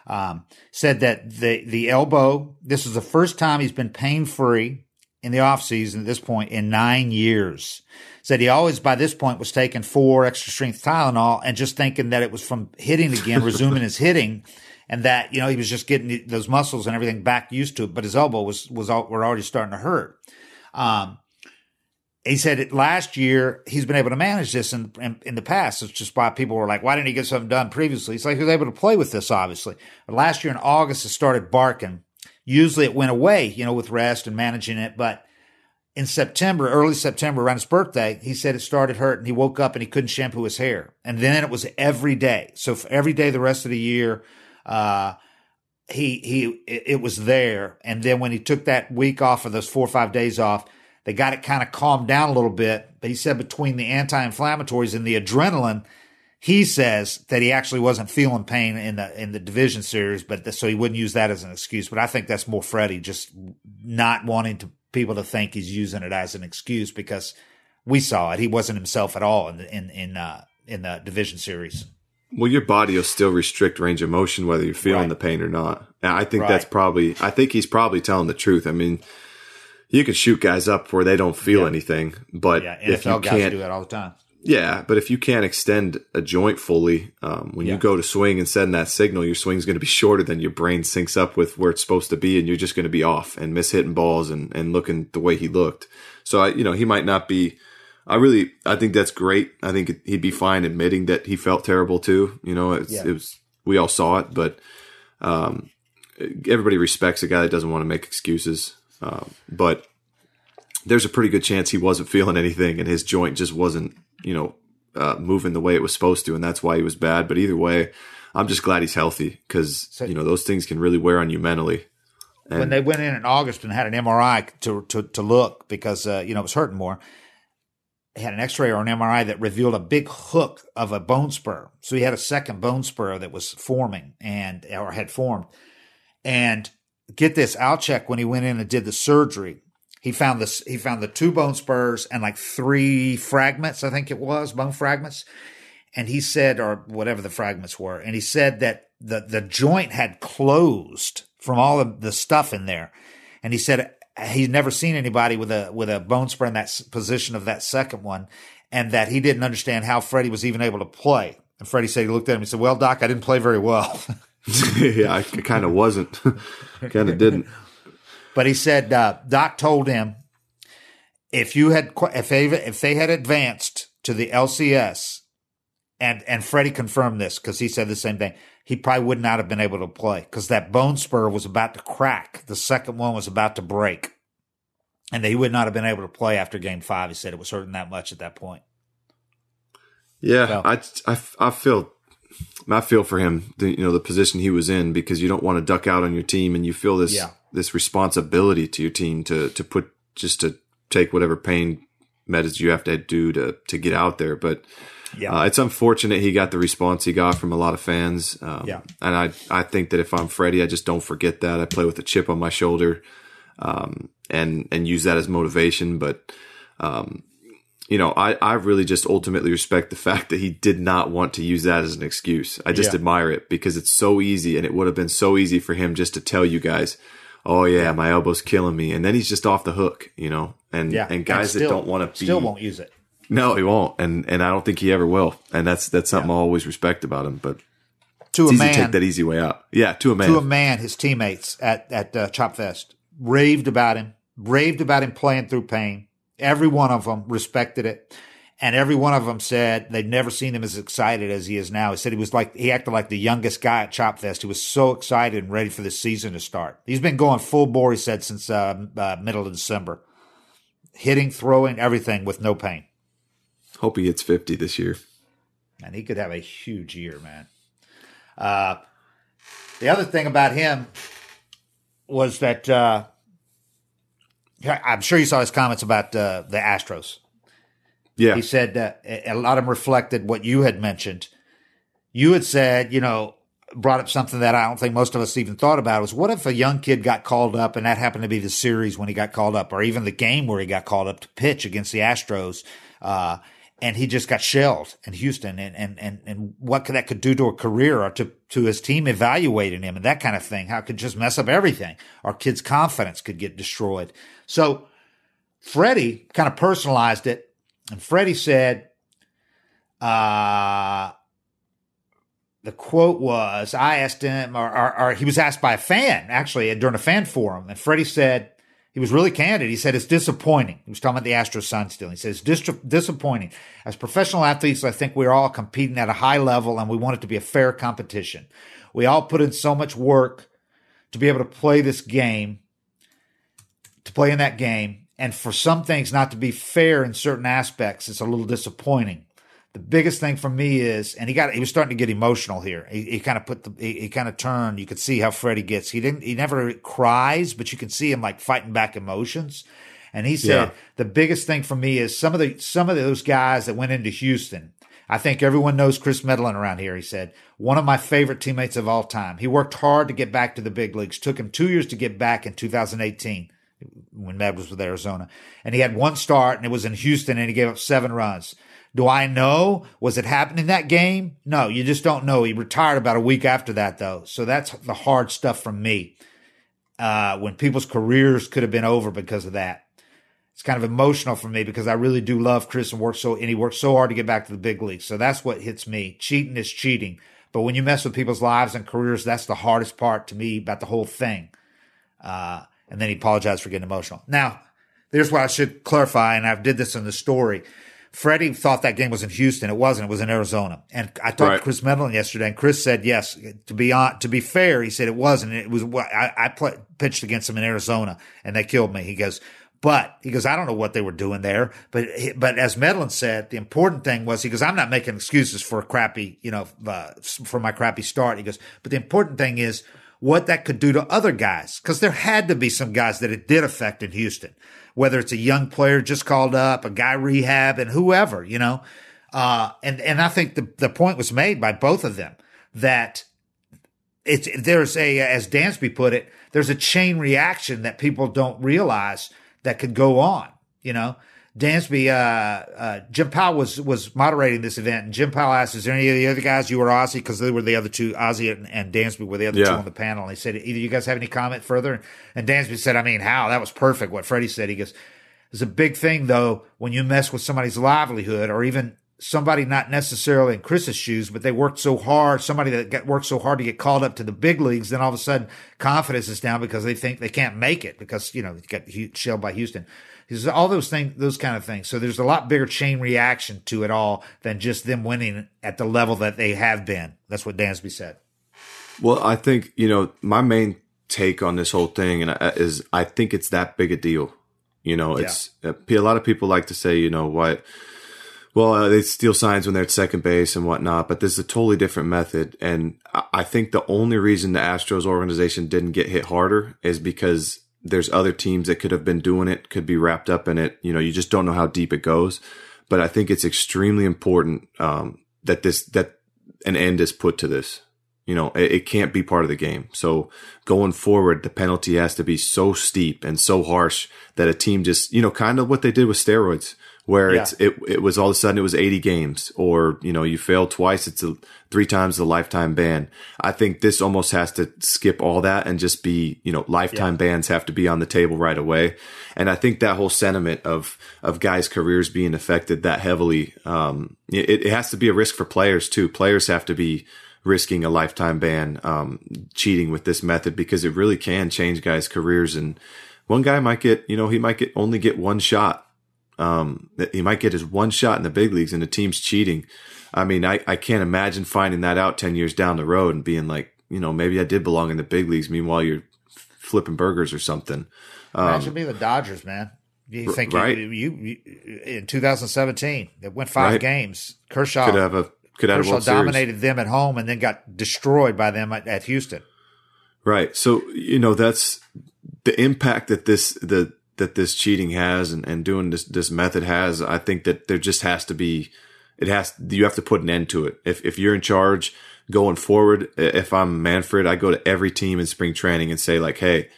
um, said that the the elbow. This is the first time he's been pain free in the off season at this point in nine years. Said he always by this point was taking four extra strength Tylenol and just thinking that it was from hitting again, resuming his hitting, and that you know he was just getting those muscles and everything back used to it. But his elbow was was were already starting to hurt. Um, he said last year he's been able to manage this in, in, in the past. It's just why people were like, why didn't he get something done previously? He's like, he was able to play with this, obviously. But last year in August, it started barking. Usually it went away, you know, with rest and managing it. But in September, early September, around his birthday, he said it started hurting. He woke up and he couldn't shampoo his hair. And then it was every day. So every day the rest of the year, uh, he, he, it was there. And then when he took that week off of those four or five days off, they got it kind of calmed down a little bit. But he said between the anti-inflammatories and the adrenaline, he says that he actually wasn't feeling pain in the in the division series, but so he wouldn't use that as an excuse. But I think that's more Freddie just not wanting to people to think he's using it as an excuse because we saw it. He wasn't himself at all in the, in in uh, in the division series. Well, your body will still restrict range of motion whether you're feeling right. the pain or not. And I think right. that's probably. I think he's probably telling the truth. I mean, you can shoot guys up where they don't feel yeah. anything, but yeah, if you can't do that all the time. Yeah, but if you can't extend a joint fully, um, when yeah. you go to swing and send that signal, your swing's going to be shorter than your brain syncs up with where it's supposed to be, and you're just going to be off and miss hitting balls and, and looking the way he looked. So I, you know, he might not be. I really, I think that's great. I think he'd be fine admitting that he felt terrible too. You know, yeah. it was we all saw it, but um, everybody respects a guy that doesn't want to make excuses. Um, but there's a pretty good chance he wasn't feeling anything and his joint just wasn't, you know, uh, moving the way it was supposed to. And that's why he was bad. But either way, I'm just glad he's healthy because, so, you know, those things can really wear on you mentally. And when they went in in August and had an MRI to, to, to look because, uh, you know, it was hurting more, they had an x-ray or an MRI that revealed a big hook of a bone spur. So he had a second bone spur that was forming and, or had formed. And get this, Altchek when he went in and did the surgery, he found this, he found the two bone spurs and like three fragments, I think it was, bone fragments. And he said, or whatever the fragments were, and he said that the, the joint had closed from all of the stuff in there. And he said he'd never seen anybody with a, with a bone spur in that position of that second one. And that he didn't understand how Freddie was even able to play. And Freddie said, he looked at him and said, well, doc, I didn't play very well. yeah, I kind of wasn't, kind of didn't. But he said uh, Doc told him if you had if they if they had advanced to the LCS, and and Freddie confirmed this because he said the same thing. He probably would not have been able to play because that bone spur was about to crack. The second one was about to break, and he would not have been able to play after Game Five. He said it was hurting that much at that point. Yeah, so, I, I I feel I feel for him, the, you know, the position he was in because you don't want to duck out on your team and you feel this, yeah. this responsibility to your team to, to put, just to take whatever pain meds you have to do to, to get out there. But yeah, uh, it's unfortunate he got the response he got from a lot of fans. Um, yeah. And I, I think that if I'm Freddie, I just don't forget that. I play with a chip on my shoulder, um, and, and use that as motivation. But, um, you know, I, I really just ultimately respect the fact that he did not want to use that as an excuse. I just yeah. admire it because it's so easy and it would have been so easy for him just to tell you guys, oh yeah, my elbow's killing me. And then he's just off the hook, you know, and, yeah. and guys and still, that don't want to be. Still won't use it. No, he won't. And, and I don't think he ever will. And that's, that's something yeah. I always respect about him, but to a man, take that easy way out. Yeah. To a man, to a man, his teammates at, at uh, Chop Fest raved about him, raved about him playing through pain Every one of them respected it. and every one of them said they'd never seen him as excited as he is now. He said he was like he acted like the youngest guy at Chop Fest. He was so excited and ready for the season to start. He's been going full bore. He said since uh, uh, middle of December, hitting, throwing, everything with no pain. Hope he hits fifty this year. And he could have a huge year, man. Uh, the other thing about him was that uh, I'm sure you saw his comments about uh, the Astros. Yeah. He said uh, a lot of them reflected what you had mentioned. You had said, you know, brought up something that I don't think most of us even thought about was what if a young kid got called up and that happened to be the series when he got called up or even the game where he got called up to pitch against the Astros, uh, and he just got shelled in Houston and, and, and, and what could, that could do to a career or to, to his team evaluating him and that kind of thing. How it could just mess up everything. Our kid's confidence could get destroyed. So Freddie kind of personalized it and Freddie said, uh, the quote was, I asked him, or, or, or, he was asked by a fan, actually, during a fan forum. And Freddie said, he was really candid. He said, it's disappointing. He was talking about the Astros sun still. He says, dis- disappointing. As professional athletes, I think we're all competing at a high level and we want it to be a fair competition. We all put in so much work to be able to play this game, to play in that game and for some things not to be fair in certain aspects, it's a little disappointing. The biggest thing for me is, and he got, he was starting to get emotional here. He, he kind of put the, he, he kind of turned. You could see how Freddie gets. He didn't, he never cries, but you can see him like fighting back emotions. And he said, yeah. the biggest thing for me is some of the, some of those guys that went into Houston. I think everyone knows Kris Medlen around here. He said, one of my favorite teammates of all time. He worked hard to get back to the big leagues. Took him two years to get back in 2018 when Med was with Arizona. And he had one start and it was in Houston and he gave up seven runs. Do I know? Was it happening that game? No, you just don't know. He retired about a week after that though. So that's the hard stuff from me. Uh, when people's careers could have been over because of that. It's kind of emotional for me because I really do love Kris and work so, and he worked so hard to get back to the big leagues. So that's what hits me. Cheating is cheating. But when you mess with people's lives and careers, that's the hardest part to me about the whole thing. Uh, and then he apologized for getting emotional. Now, there's what I should clarify, and I've did this in the story. Freddie thought that game was in Houston. It wasn't. It was in Arizona. And I talked right. to Kris Medlen yesterday, and Kris said yes. To be on, to be fair, he said it wasn't. It was. I, I play, pitched against them in Arizona, and they killed me. He goes, but he goes, I don't know what they were doing there. But but as Medlen said, the important thing was he goes, I'm not making excuses for a crappy, you know, uh, for my crappy start. He goes, but the important thing is what that could do to other guys. Cause there had to be some guys that it did affect in Houston, whether it's a young player just called up, a guy rehab and whoever, you know. Uh, and, and I think the, the point was made by both of them that it's, there's a, as Dansby put it, there's a chain reaction that people don't realize that could go on, you know. Dansby, uh, uh, Jim Powell was, was moderating this event and Jim Powell asked, is there any of the other guys you were Ozzie? Cause they were the other two, Ozzie and, and Dansby were the other yeah. two on the panel. And he said, either you guys have any comment further? And Dansby said, I mean, how? That was perfect. What Freddie said. He goes, there's a big thing though, when you mess with somebody's livelihood or even somebody not necessarily in Kris's shoes, but they worked so hard, somebody that got, worked so hard to get called up to the big leagues, then all of a sudden confidence is down because they think they can't make it because, you know, they got shelled by Houston. There's all those things, those kind of things. So there's a lot bigger chain reaction to it all than just them winning at the level that they have been. That's what Dansby said. Well, I think, you know, my main take on this whole thing and uh, is I think it's that big a deal. You know, it's yeah. Uh, a lot of people like to say, you know, what, well, uh, they steal signs when they're at second base and whatnot, but this is a totally different method. And I think the only reason the Astros organization didn't get hit harder is because there's other teams that could have been doing it, could be wrapped up in it. You know, you just don't know how deep it goes. But I think it's extremely important um, that this that an end is put to this. You know, it, it, can't be part of the game. So going forward, the penalty has to be so steep and so harsh that a team just, you know, kind of what they did with steroids where yeah. it's it it was all of a sudden it was 80 games or you know you fail twice it's a, three times the lifetime ban i think this almost has to skip all that and just be you know lifetime yeah. bans have to be on the table right away and i think that whole sentiment of of guys careers being affected that heavily um it, it has to be a risk for players too players have to be risking a lifetime ban um cheating with this method because it really can change guys careers and one guy might get you know he might get only get one shot Um, he might get his one shot in the big leagues and the team's cheating. I mean, I, I can't imagine finding that out 10 years down the road and being like, you know, maybe I did belong in the big leagues. Meanwhile, you're flipping burgers or something. Um, Imagine being the Dodgers, man. You think right. you, you, you, in 2017 it went five right. games. Kershaw could have a could have Kershaw dominated them at home and then got destroyed by them at, at Houston. Right. So you know that's the impact that this the that this cheating has and, and doing this this method has. I think that there just has to be it has you have to put an end to it. If if you're in charge going forward, if I'm Manfred, I go to every team in spring training and say like, hey,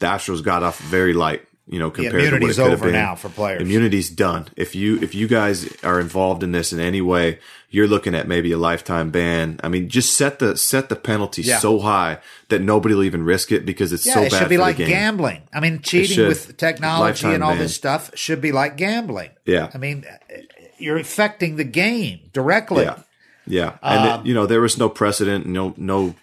the Astros got off very light you know, compared the to what it over been. now for players. Immunity's done. If you if you guys are involved in this in any way, you're looking at maybe a lifetime ban. I mean, just set the set the penalty yeah. so high that nobody will even risk it because it's yeah, so it bad. Should be like gambling. I mean, cheating with technology lifetime and all ban. this stuff should be like gambling. Yeah. I mean, you're affecting the game directly. Yeah. Yeah, and um, it, you know there was no precedent, no no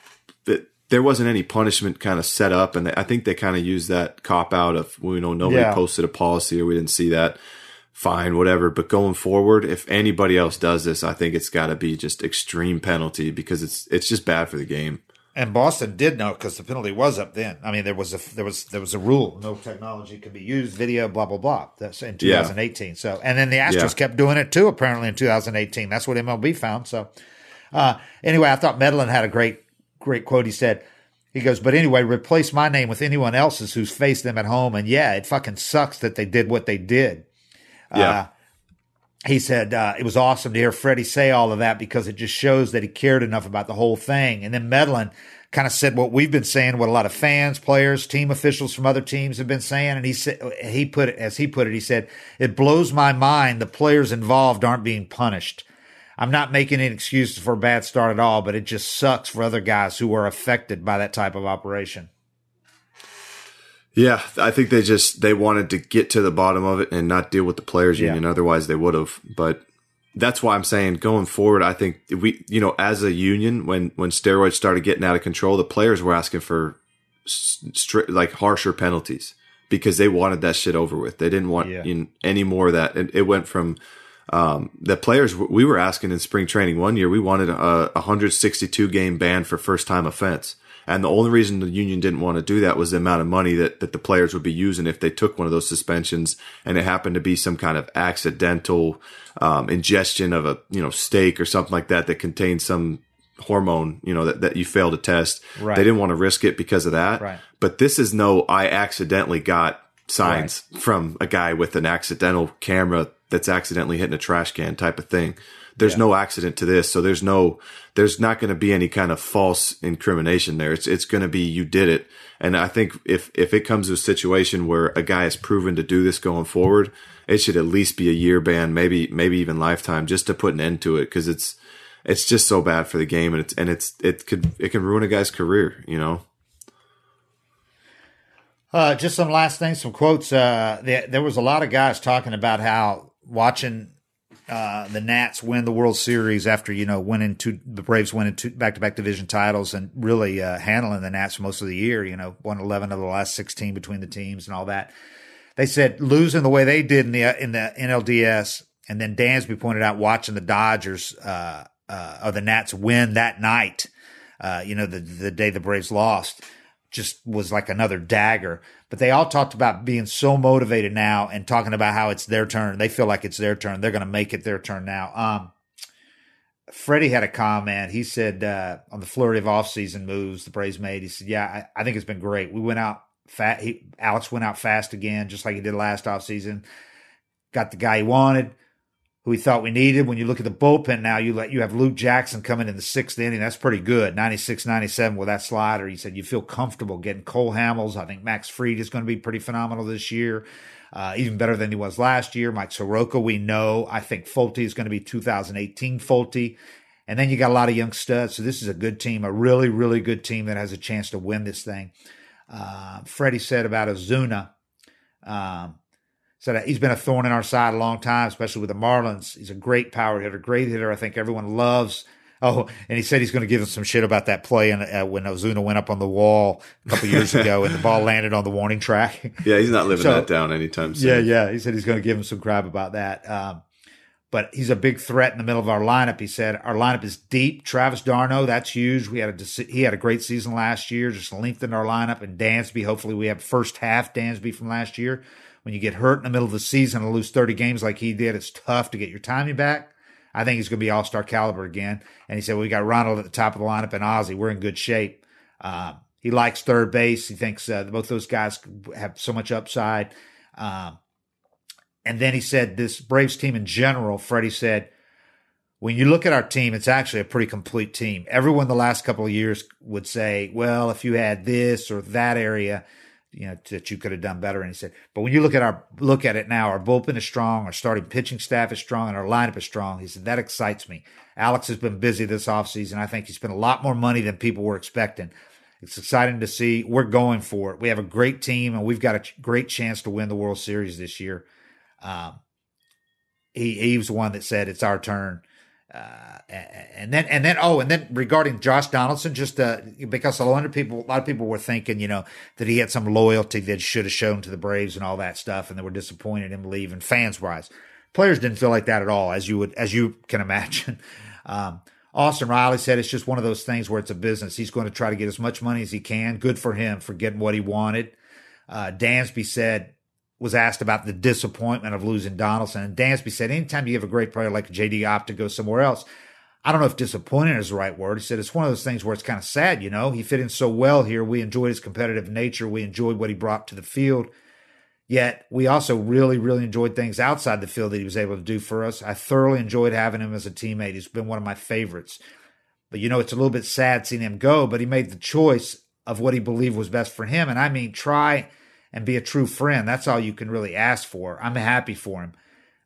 there wasn't any punishment kind of set up, and I think they kind of used that cop out of well, you know nobody yeah. posted a policy or we didn't see that. Fine, whatever. But going forward, if anybody else does this, I think it's got to be just extreme penalty because it's it's just bad for the game. And Boston did know because the penalty was up then. I mean, there was a there was there was a rule: no technology could be used, video, blah blah blah. That's in 2018. Yeah. So, and then the Astros yeah. kept doing it too. Apparently, in 2018, that's what MLB found. So, uh, anyway, I thought Medlen had a great great quote. He said, he goes, but anyway, replace my name with anyone else's who's faced them at home. And yeah, it fucking sucks that they did what they did. Yeah. Uh, he said uh, it was awesome to hear Freddie say all of that because it just shows that he cared enough about the whole thing. And then Medlen kind of said what we've been saying, what a lot of fans, players, team officials from other teams have been saying. And he said, he put it, as he put it, he said, it blows my mind the players involved aren't being punished. I'm not making any excuses for a bad start at all, but it just sucks for other guys who are affected by that type of operation. Yeah, I think they just they wanted to get to the bottom of it and not deal with the players union. Yeah. Otherwise, they would have. But that's why I'm saying going forward, I think we, you know, as a union, when when steroids started getting out of control, the players were asking for strict, like harsher penalties because they wanted that shit over with. They didn't want yeah. know, any more of that. And it went from um, the players we were asking in spring training one year, we wanted a 162 game ban for first time offense. And the only reason the union didn't want to do that was the amount of money that, that the players would be using if they took one of those suspensions and it happened to be some kind of accidental, um, ingestion of a, you know, steak or something like that that contained some hormone, you know, that, that you failed to test. Right. They didn't want to risk it because of that. Right. But this is no, I accidentally got signs right. from a guy with an accidental camera that's accidentally hitting a trash can type of thing. There's yeah. no accident to this. So there's no, there's not going to be any kind of false incrimination there. It's, it's going to be you did it. And I think if, if it comes to a situation where a guy is proven to do this going forward, it should at least be a year ban, maybe, maybe even lifetime just to put an end to it. Cause it's, it's just so bad for the game and it's, and it's, it could, it can ruin a guy's career, you know? Uh, just some last things, some quotes. Uh, there, there was a lot of guys talking about how watching uh, the Nats win the World Series after you know winning two, the Braves winning two back-to-back division titles and really uh, handling the Nats most of the year. You know, won eleven of the last sixteen between the teams and all that. They said losing the way they did in the in the NLDS, and then Dansby pointed out watching the Dodgers uh, uh, or the Nats win that night. You know, the the day the Braves lost just was like another dagger. But they all talked about being so motivated now and talking about how it's their turn. They feel like it's their turn. They're going to make it their turn now. Um, Freddie had a comment. He said uh, on the flurry of offseason moves the Braves made, he said, "Yeah, I, I think it's been great. We went out fat. He, Alex went out fast again, just like he did last offseason. Got the guy he wanted who we thought we needed. When you look at the bullpen now, you let you have Luke Jackson coming in the sixth inning. That's pretty good. 96, 97 with that slider. He said you feel comfortable getting Cole Hamels. I think Max Fried is going to be pretty phenomenal this year. Uh, even better than he was last year. Mike Soroka, we know. I think Folty is going to be 2018 Folty. And then you got a lot of young studs. So this is a good team, a really, really good team that has a chance to win this thing. Uh, Freddie said about Ozuna. Um, said he's been a thorn in our side a long time, especially with the Marlins. He's a great power hitter, great hitter. I think everyone loves Oh, and he said he's going to give him some shit about that play in, uh, when Ozuna went up on the wall a couple years ago and the ball landed on the warning track. Yeah, he's not living so, that down anytime soon. Yeah, yeah. He said he's going to give him some crap about that. Um, but he's a big threat in the middle of our lineup. He said our lineup is deep. Travis d'Arnaud, that's huge. We had a he had a great season last year. Just lengthened our lineup, and Dansby. Hopefully, we have first half Dansby from last year. When you get hurt in the middle of the season and lose thirty games like he did, it's tough to get your timing back. I think he's going to be all star caliber again. And he said, well, we got Ronald at the top of the lineup and Ozzy. We're in good shape. Uh, he likes third base. He thinks uh, both those guys have so much upside. Um, and then he said, this Braves team in general, Freddie said, when you look at our team, it's actually a pretty complete team. Everyone the last couple of years would say, well, if you had this or that area, you know, that you could have done better. And he said, but when you look at our, look at it now, our bullpen is strong, our starting pitching staff is strong, and our lineup is strong. He said, that excites me. Alex has been busy this offseason. I think he spent a lot more money than people were expecting. It's exciting to see. We're going for it. We have a great team and we've got a great chance to win the World Series this year. Um, he, he was one that said it's our turn. Uh, and then and then oh and then regarding Josh Donaldson, just uh, because a lot of people a lot of people were thinking you know that he had some loyalty that should have shown to the Braves and all that stuff, and they were disappointed in leaving. Fans wise, players didn't feel like that at all, as you would as you can imagine. Um, Austin Riley said it's just one of those things where it's a business. He's going to try to get as much money as he can. Good for him for getting what he wanted. Uh, Dansby said was asked about the disappointment of losing Donaldson. And Dansby said, anytime you have a great player like JD Opp to go somewhere else, I don't know if disappointing is the right word. He said it's one of those things where it's kind of sad, you know. He fit in so well here. We enjoyed his competitive nature. We enjoyed what he brought to the field. Yet we also really, really enjoyed things outside the field that he was able to do for us. I thoroughly enjoyed having him as a teammate. He's been one of my favorites. But you know, it's a little bit sad seeing him go, but he made the choice of what he believed was best for him. And I mean, try and be a true friend. That's all you can really ask for. I'm happy for him.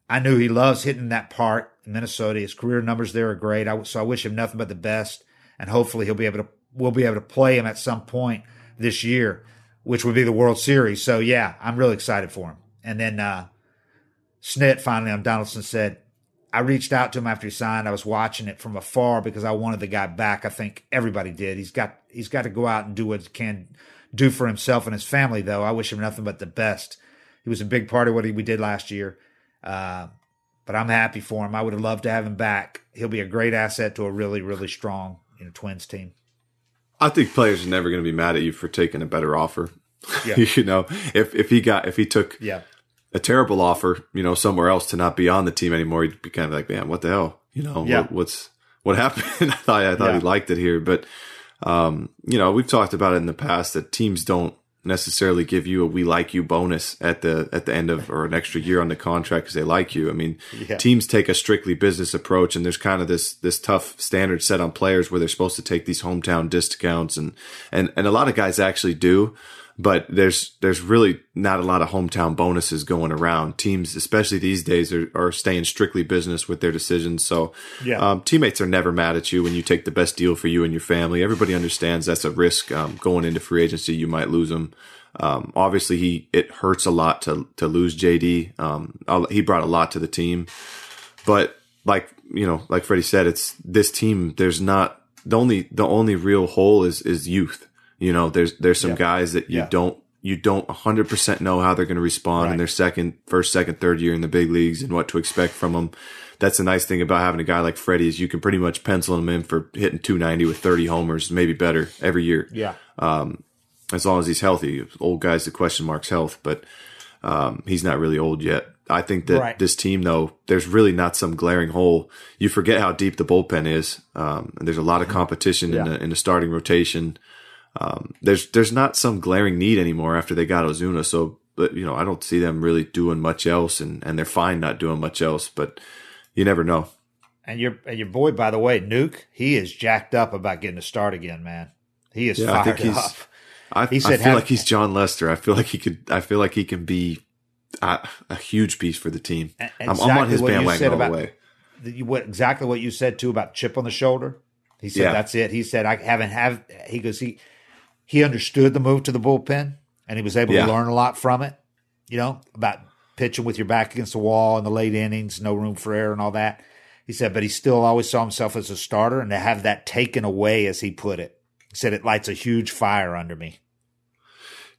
I knew he loves hitting that part in Minnesota. His career numbers there are great. I, so I wish him nothing but the best. And hopefully he'll be able to, we'll be able to play him at some point this year, which would be the World Series. So yeah, I'm really excited for him. And then, uh, Snit finally on Donaldson said, I reached out to him after he signed. I was watching it from afar because I wanted the guy back. I think everybody did. He's got he's got to go out and do what he can do for himself and his family, though. I wish him nothing but the best. He was a big part of what he, we did last year. Uh, but I'm happy for him. I would have loved to have him back. He'll be a great asset to a really, really strong you know, Twins team. I think players are never going to be mad at you for taking a better offer. Yeah. you know, if if he got if he took yeah. a terrible offer, you know, somewhere else to not be on the team anymore, he'd be kind of like, man, what the hell? You know, yeah. what, what's what happened? I thought I thought yeah. he liked it here, but um, you know, we've talked about it in the past that teams don't necessarily give you a we like you bonus at the at the end of or an extra year on the contract because they like you. I mean, yeah. teams take a strictly business approach, and there's kind of this this tough standard set on players where they're supposed to take these hometown discounts, and and and a lot of guys actually do but there's there's really not a lot of hometown bonuses going around. Teams, especially these days, are, are staying strictly business with their decisions. So, yeah. um, teammates are never mad at you when you take the best deal for you and your family. Everybody understands that's a risk um, going into free agency. You might lose them. Um, obviously, he it hurts a lot to to lose JD. Um, he brought a lot to the team, but like you know, like Freddie said, it's this team. There's not the only the only real hole is is youth you know, there's there's some yeah. guys that you yeah. don't you don't 100% know how they're going to respond right. in their second, first, second, third year in the big leagues and what to expect from them. That's the nice thing about having a guy like Freddie is you can pretty much pencil him in for hitting 290 with 30 homers, maybe better every year. Yeah. Um, as long as he's healthy. Old guys, the question mark's health, but um, he's not really old yet. I think that right. this team, though, there's really not some glaring hole. You forget how deep the bullpen is, um, and there's a lot of competition yeah. in, the, in the starting rotation um, there's there's not some glaring need anymore after they got Ozuna. So, but you know, I don't see them really doing much else, and and they're fine not doing much else. But you never know. And your and your boy, by the way, Nuke, he is jacked up about getting a start again, man. He is yeah, fired I think he's, up. I, he said, I feel like he's Jon Lester. I feel like he could. I feel like he can be a, a huge piece for the team. Exactly I'm, I'm, on his bandwagon all the way. The, what, exactly what you said too about chip on the shoulder. He said yeah. that's it. He said I haven't have. He goes he he understood the move to the bullpen and he was able yeah. to learn a lot from it, you know, about pitching with your back against the wall in the late innings, no room for error and all that. He said, but he still always saw himself as a starter, and to have that taken away, as he put it, he said it lights a huge fire under me.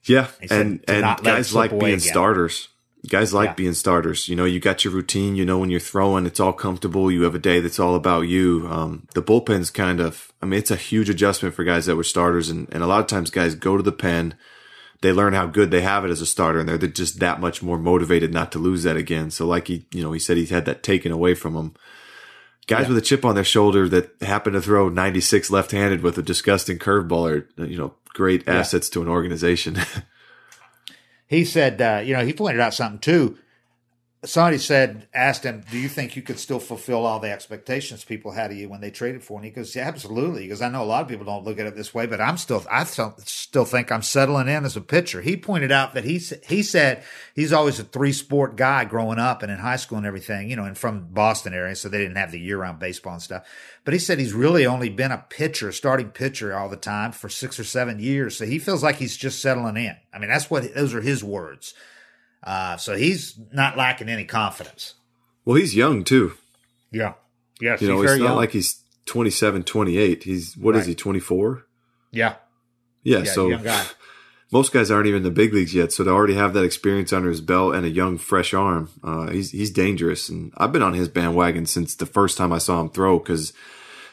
Yeah, and and guys like being again. starters. Guys like yeah. being starters. You know, you got your routine. You know, when you're throwing, it's all comfortable. You have a day that's all about you. Um, the bullpen's kind of, I mean, it's a huge adjustment for guys that were starters. And, and a lot of times guys go to the pen, they learn how good they have it as a starter and they're just that much more motivated not to lose that again. So like he, you know, he said he had that taken away from him. Guys yeah. with a chip on their shoulder that happen to throw 96 left-handed with a disgusting curveball are, you know, great yeah. assets to an organization. he said, uh, you know, he pointed out something too somebody said, asked him, "Do you think you could still fulfill all the expectations people had of you when they traded for?" And he goes, "Yeah, absolutely." Because I know a lot of people don't look at it this way, but I'm still, I still think I'm settling in as a pitcher. He pointed out that he he said he's always a three sport guy growing up and in high school and everything, you know, and from Boston area, so they didn't have the year round baseball and stuff. But he said he's really only been a pitcher, starting pitcher all the time for six or seven years, so he feels like he's just settling in. I mean, that's what those are his words. Uh, so he's not lacking any confidence. Well, he's young too. Yeah. Yes. You know, it's not young. like he's 27, 28. He's, what right. is he, 24? Yeah. Yeah. yeah so most guys aren't even in the big leagues yet. So to already have that experience under his belt and a young, fresh arm, uh, he's, he's dangerous. And I've been on his bandwagon since the first time I saw him throw because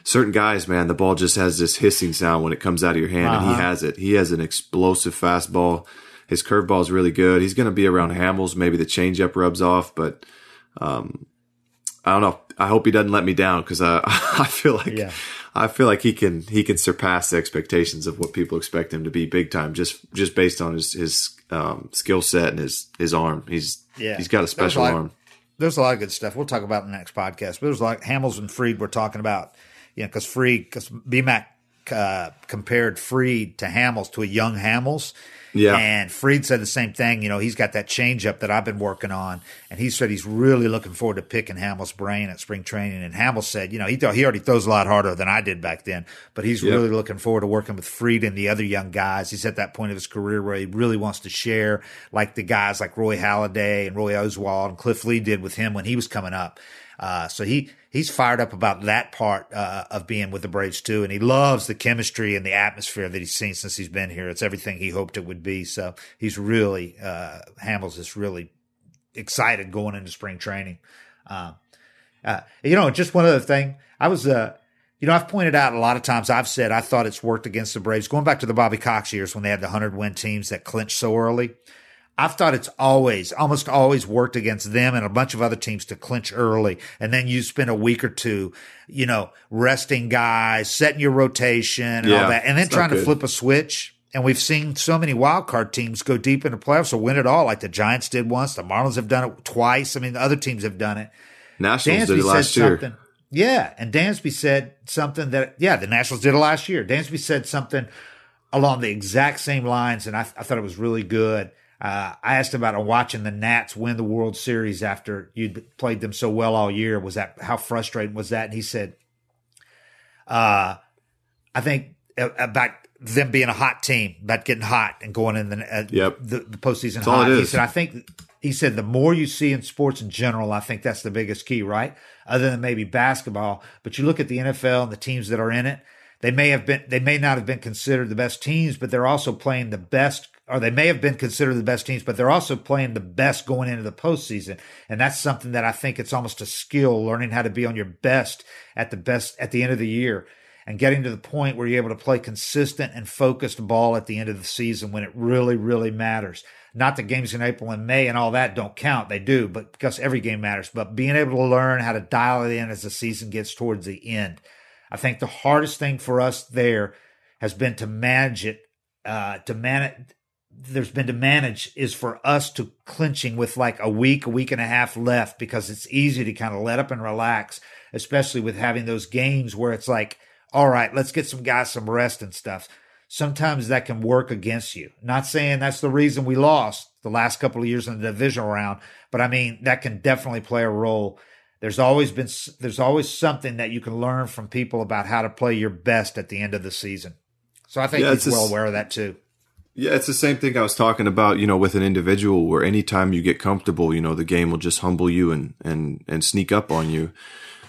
certain guys, man, the ball just has this hissing sound when it comes out of your hand uh-huh. and he uh-huh. has it. He has an explosive fastball his curveball is really good. He's going to be around Hamels. Maybe the changeup rubs off, but um, I don't know. I hope he doesn't let me down because uh, I feel like yeah. I feel like he can he can surpass the expectations of what people expect him to be big time just just based on his his um, skill set and his his arm. He's yeah. he's got a special there's a arm. There's a lot of good stuff. We'll talk about in the next podcast. But there's like Hamels and Fried. We're talking about you know because Fried because BMAC uh, compared Fried to Hamels to a young Hamels yeah. And Fried said the same thing. You know, he's got that changeup that I've been working on, and he said he's really looking forward to picking Hamel's brain at spring training. And Hamel said, you know, he th- he already throws a lot harder than I did back then, but he's yep. really looking forward to working with Fried and the other young guys. He's at that point of his career where he really wants to share, like the guys like Roy Halladay and Roy Oswalt and Cliff Lee did with him when he was coming up. Uh, so he he's fired up about that part uh, of being with the Braves too, and he loves the chemistry and the atmosphere that he's seen since he's been here. It's everything he hoped it would be. So he's really uh, Hamels is really excited going into spring training. Uh, uh, you know, just one other thing, I was. Uh, you know, I've pointed out a lot of times. I've said I thought it's worked against the Braves going back to the Bobby Cox years when they had the hundred win teams that clinched so early. I've thought it's always, almost always worked against them and a bunch of other teams to clinch early. And then you spend a week or two, you know, resting guys, setting your rotation and yeah, all that, and then trying to flip a switch. And we've seen so many wild card teams go deep into playoffs or win it all, like the Giants did once. The Marlins have done it twice. I mean, the other teams have done it. Nationals Dansby did it last year. Something. Yeah, and Dansby said something that yeah, the Nationals did it last year. Dansby said something along the exact same lines, and I, I thought it was really good. Uh, I asked about watching the Nats win the World Series after you'd played them so well all year. Was that how frustrating was that? And he said, uh, "I think about them being a hot team, about getting hot and going in the uh, yep. the, the postseason hot." He said, "I think." He said, "The more you see in sports in general, I think that's the biggest key, right? Other than maybe basketball, but you look at the NFL and the teams that are in it." They may have been, they may not have been considered the best teams, but they're also playing the best or they may have been considered the best teams, but they're also playing the best going into the postseason. And that's something that I think it's almost a skill, learning how to be on your best at the best at the end of the year and getting to the point where you're able to play consistent and focused ball at the end of the season when it really, really matters. Not the games in April and May and all that don't count. They do, but because every game matters, but being able to learn how to dial it in as the season gets towards the end. I think the hardest thing for us there has been to manage it, uh, to manage, there's been to manage is for us to clinching with like a week, a week and a half left because it's easy to kind of let up and relax, especially with having those games where it's like, all right, let's get some guys some rest and stuff. Sometimes that can work against you. Not saying that's the reason we lost the last couple of years in the divisional round, but I mean, that can definitely play a role. There's always been, there's always something that you can learn from people about how to play your best at the end of the season. So I think yeah, he's well aware of that too. Yeah, it's the same thing I was talking about, you know, with an individual where anytime you get comfortable, you know, the game will just humble you and, and, and sneak up on you.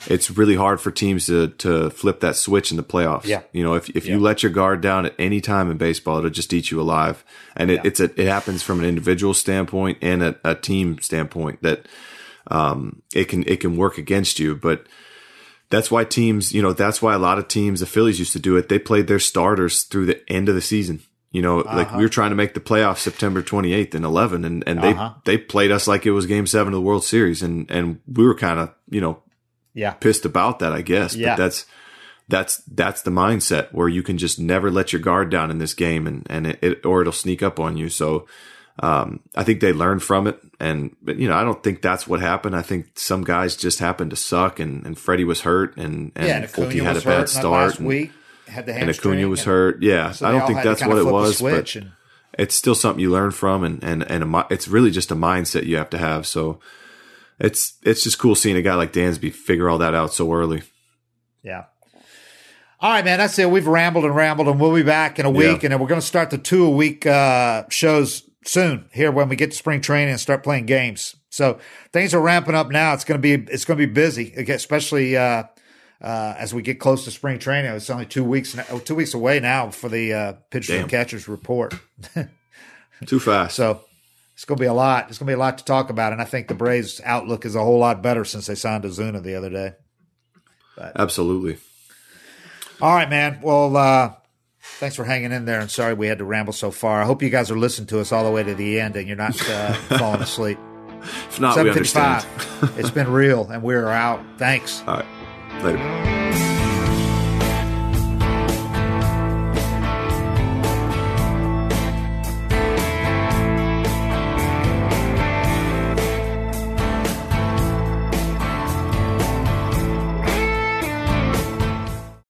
it's really hard for teams to to flip that switch in the playoffs. Yeah. You know, if if Yeah. you let your guard down at any time in baseball, it'll just eat you alive. And it, Yeah. it's a, it happens from an individual standpoint and a, a team standpoint that um it can it can work against you, but that's why teams, you know, that's why a lot of teams, the Phillies used to do it. They played their starters through the end of the season. You know, like we were trying to make the playoffs September 28th and 11 and, and Uh-huh. they, they played us like it was game seven of the World Series. And, and we were kind of, you know, Yeah. pissed about that, I guess. Yeah. But that's, that's, that's the mindset where you can just never let your guard down in this game and, and it, it or it'll sneak up on you. So, um, I think they learned from it. And, but, you know, I don't think that's what happened. I think some guys just happened to suck and, and Freddie was hurt and, and yeah, and Acuna had a bad start. last and, week. Had the and. Acuna was and- hurt. Yeah. so I don't think that's what it was, but and- it's still something you learn from and, and, and a, it's really just a mindset you have to have. So it's, it's just cool seeing a guy like Dansby figure all that out so early. Yeah. All right, man. That's it. We've rambled and rambled, and we'll be back in a week, Yeah. and we're going to start the two a week uh, shows soon here when we get to spring training and start playing games. So things are ramping up now. It's going to be it's going to be busy, especially uh, uh, as we get close to spring training. It's only two weeks now, oh, two weeks away now for the uh, pitchers and catchers report. Too fast. So it's going to be a lot. It's going to be a lot to talk about, and I think the Braves' outlook is a whole lot better since they signed Ozuna the other day. Absolutely. All right, man. Well, uh, thanks for hanging in there. And sorry we had to ramble so far. I hope you guys are listening to us all the way to the end and you're not uh, falling asleep. If not, we understand. it's been real, and we're out. Thanks. All right. Later.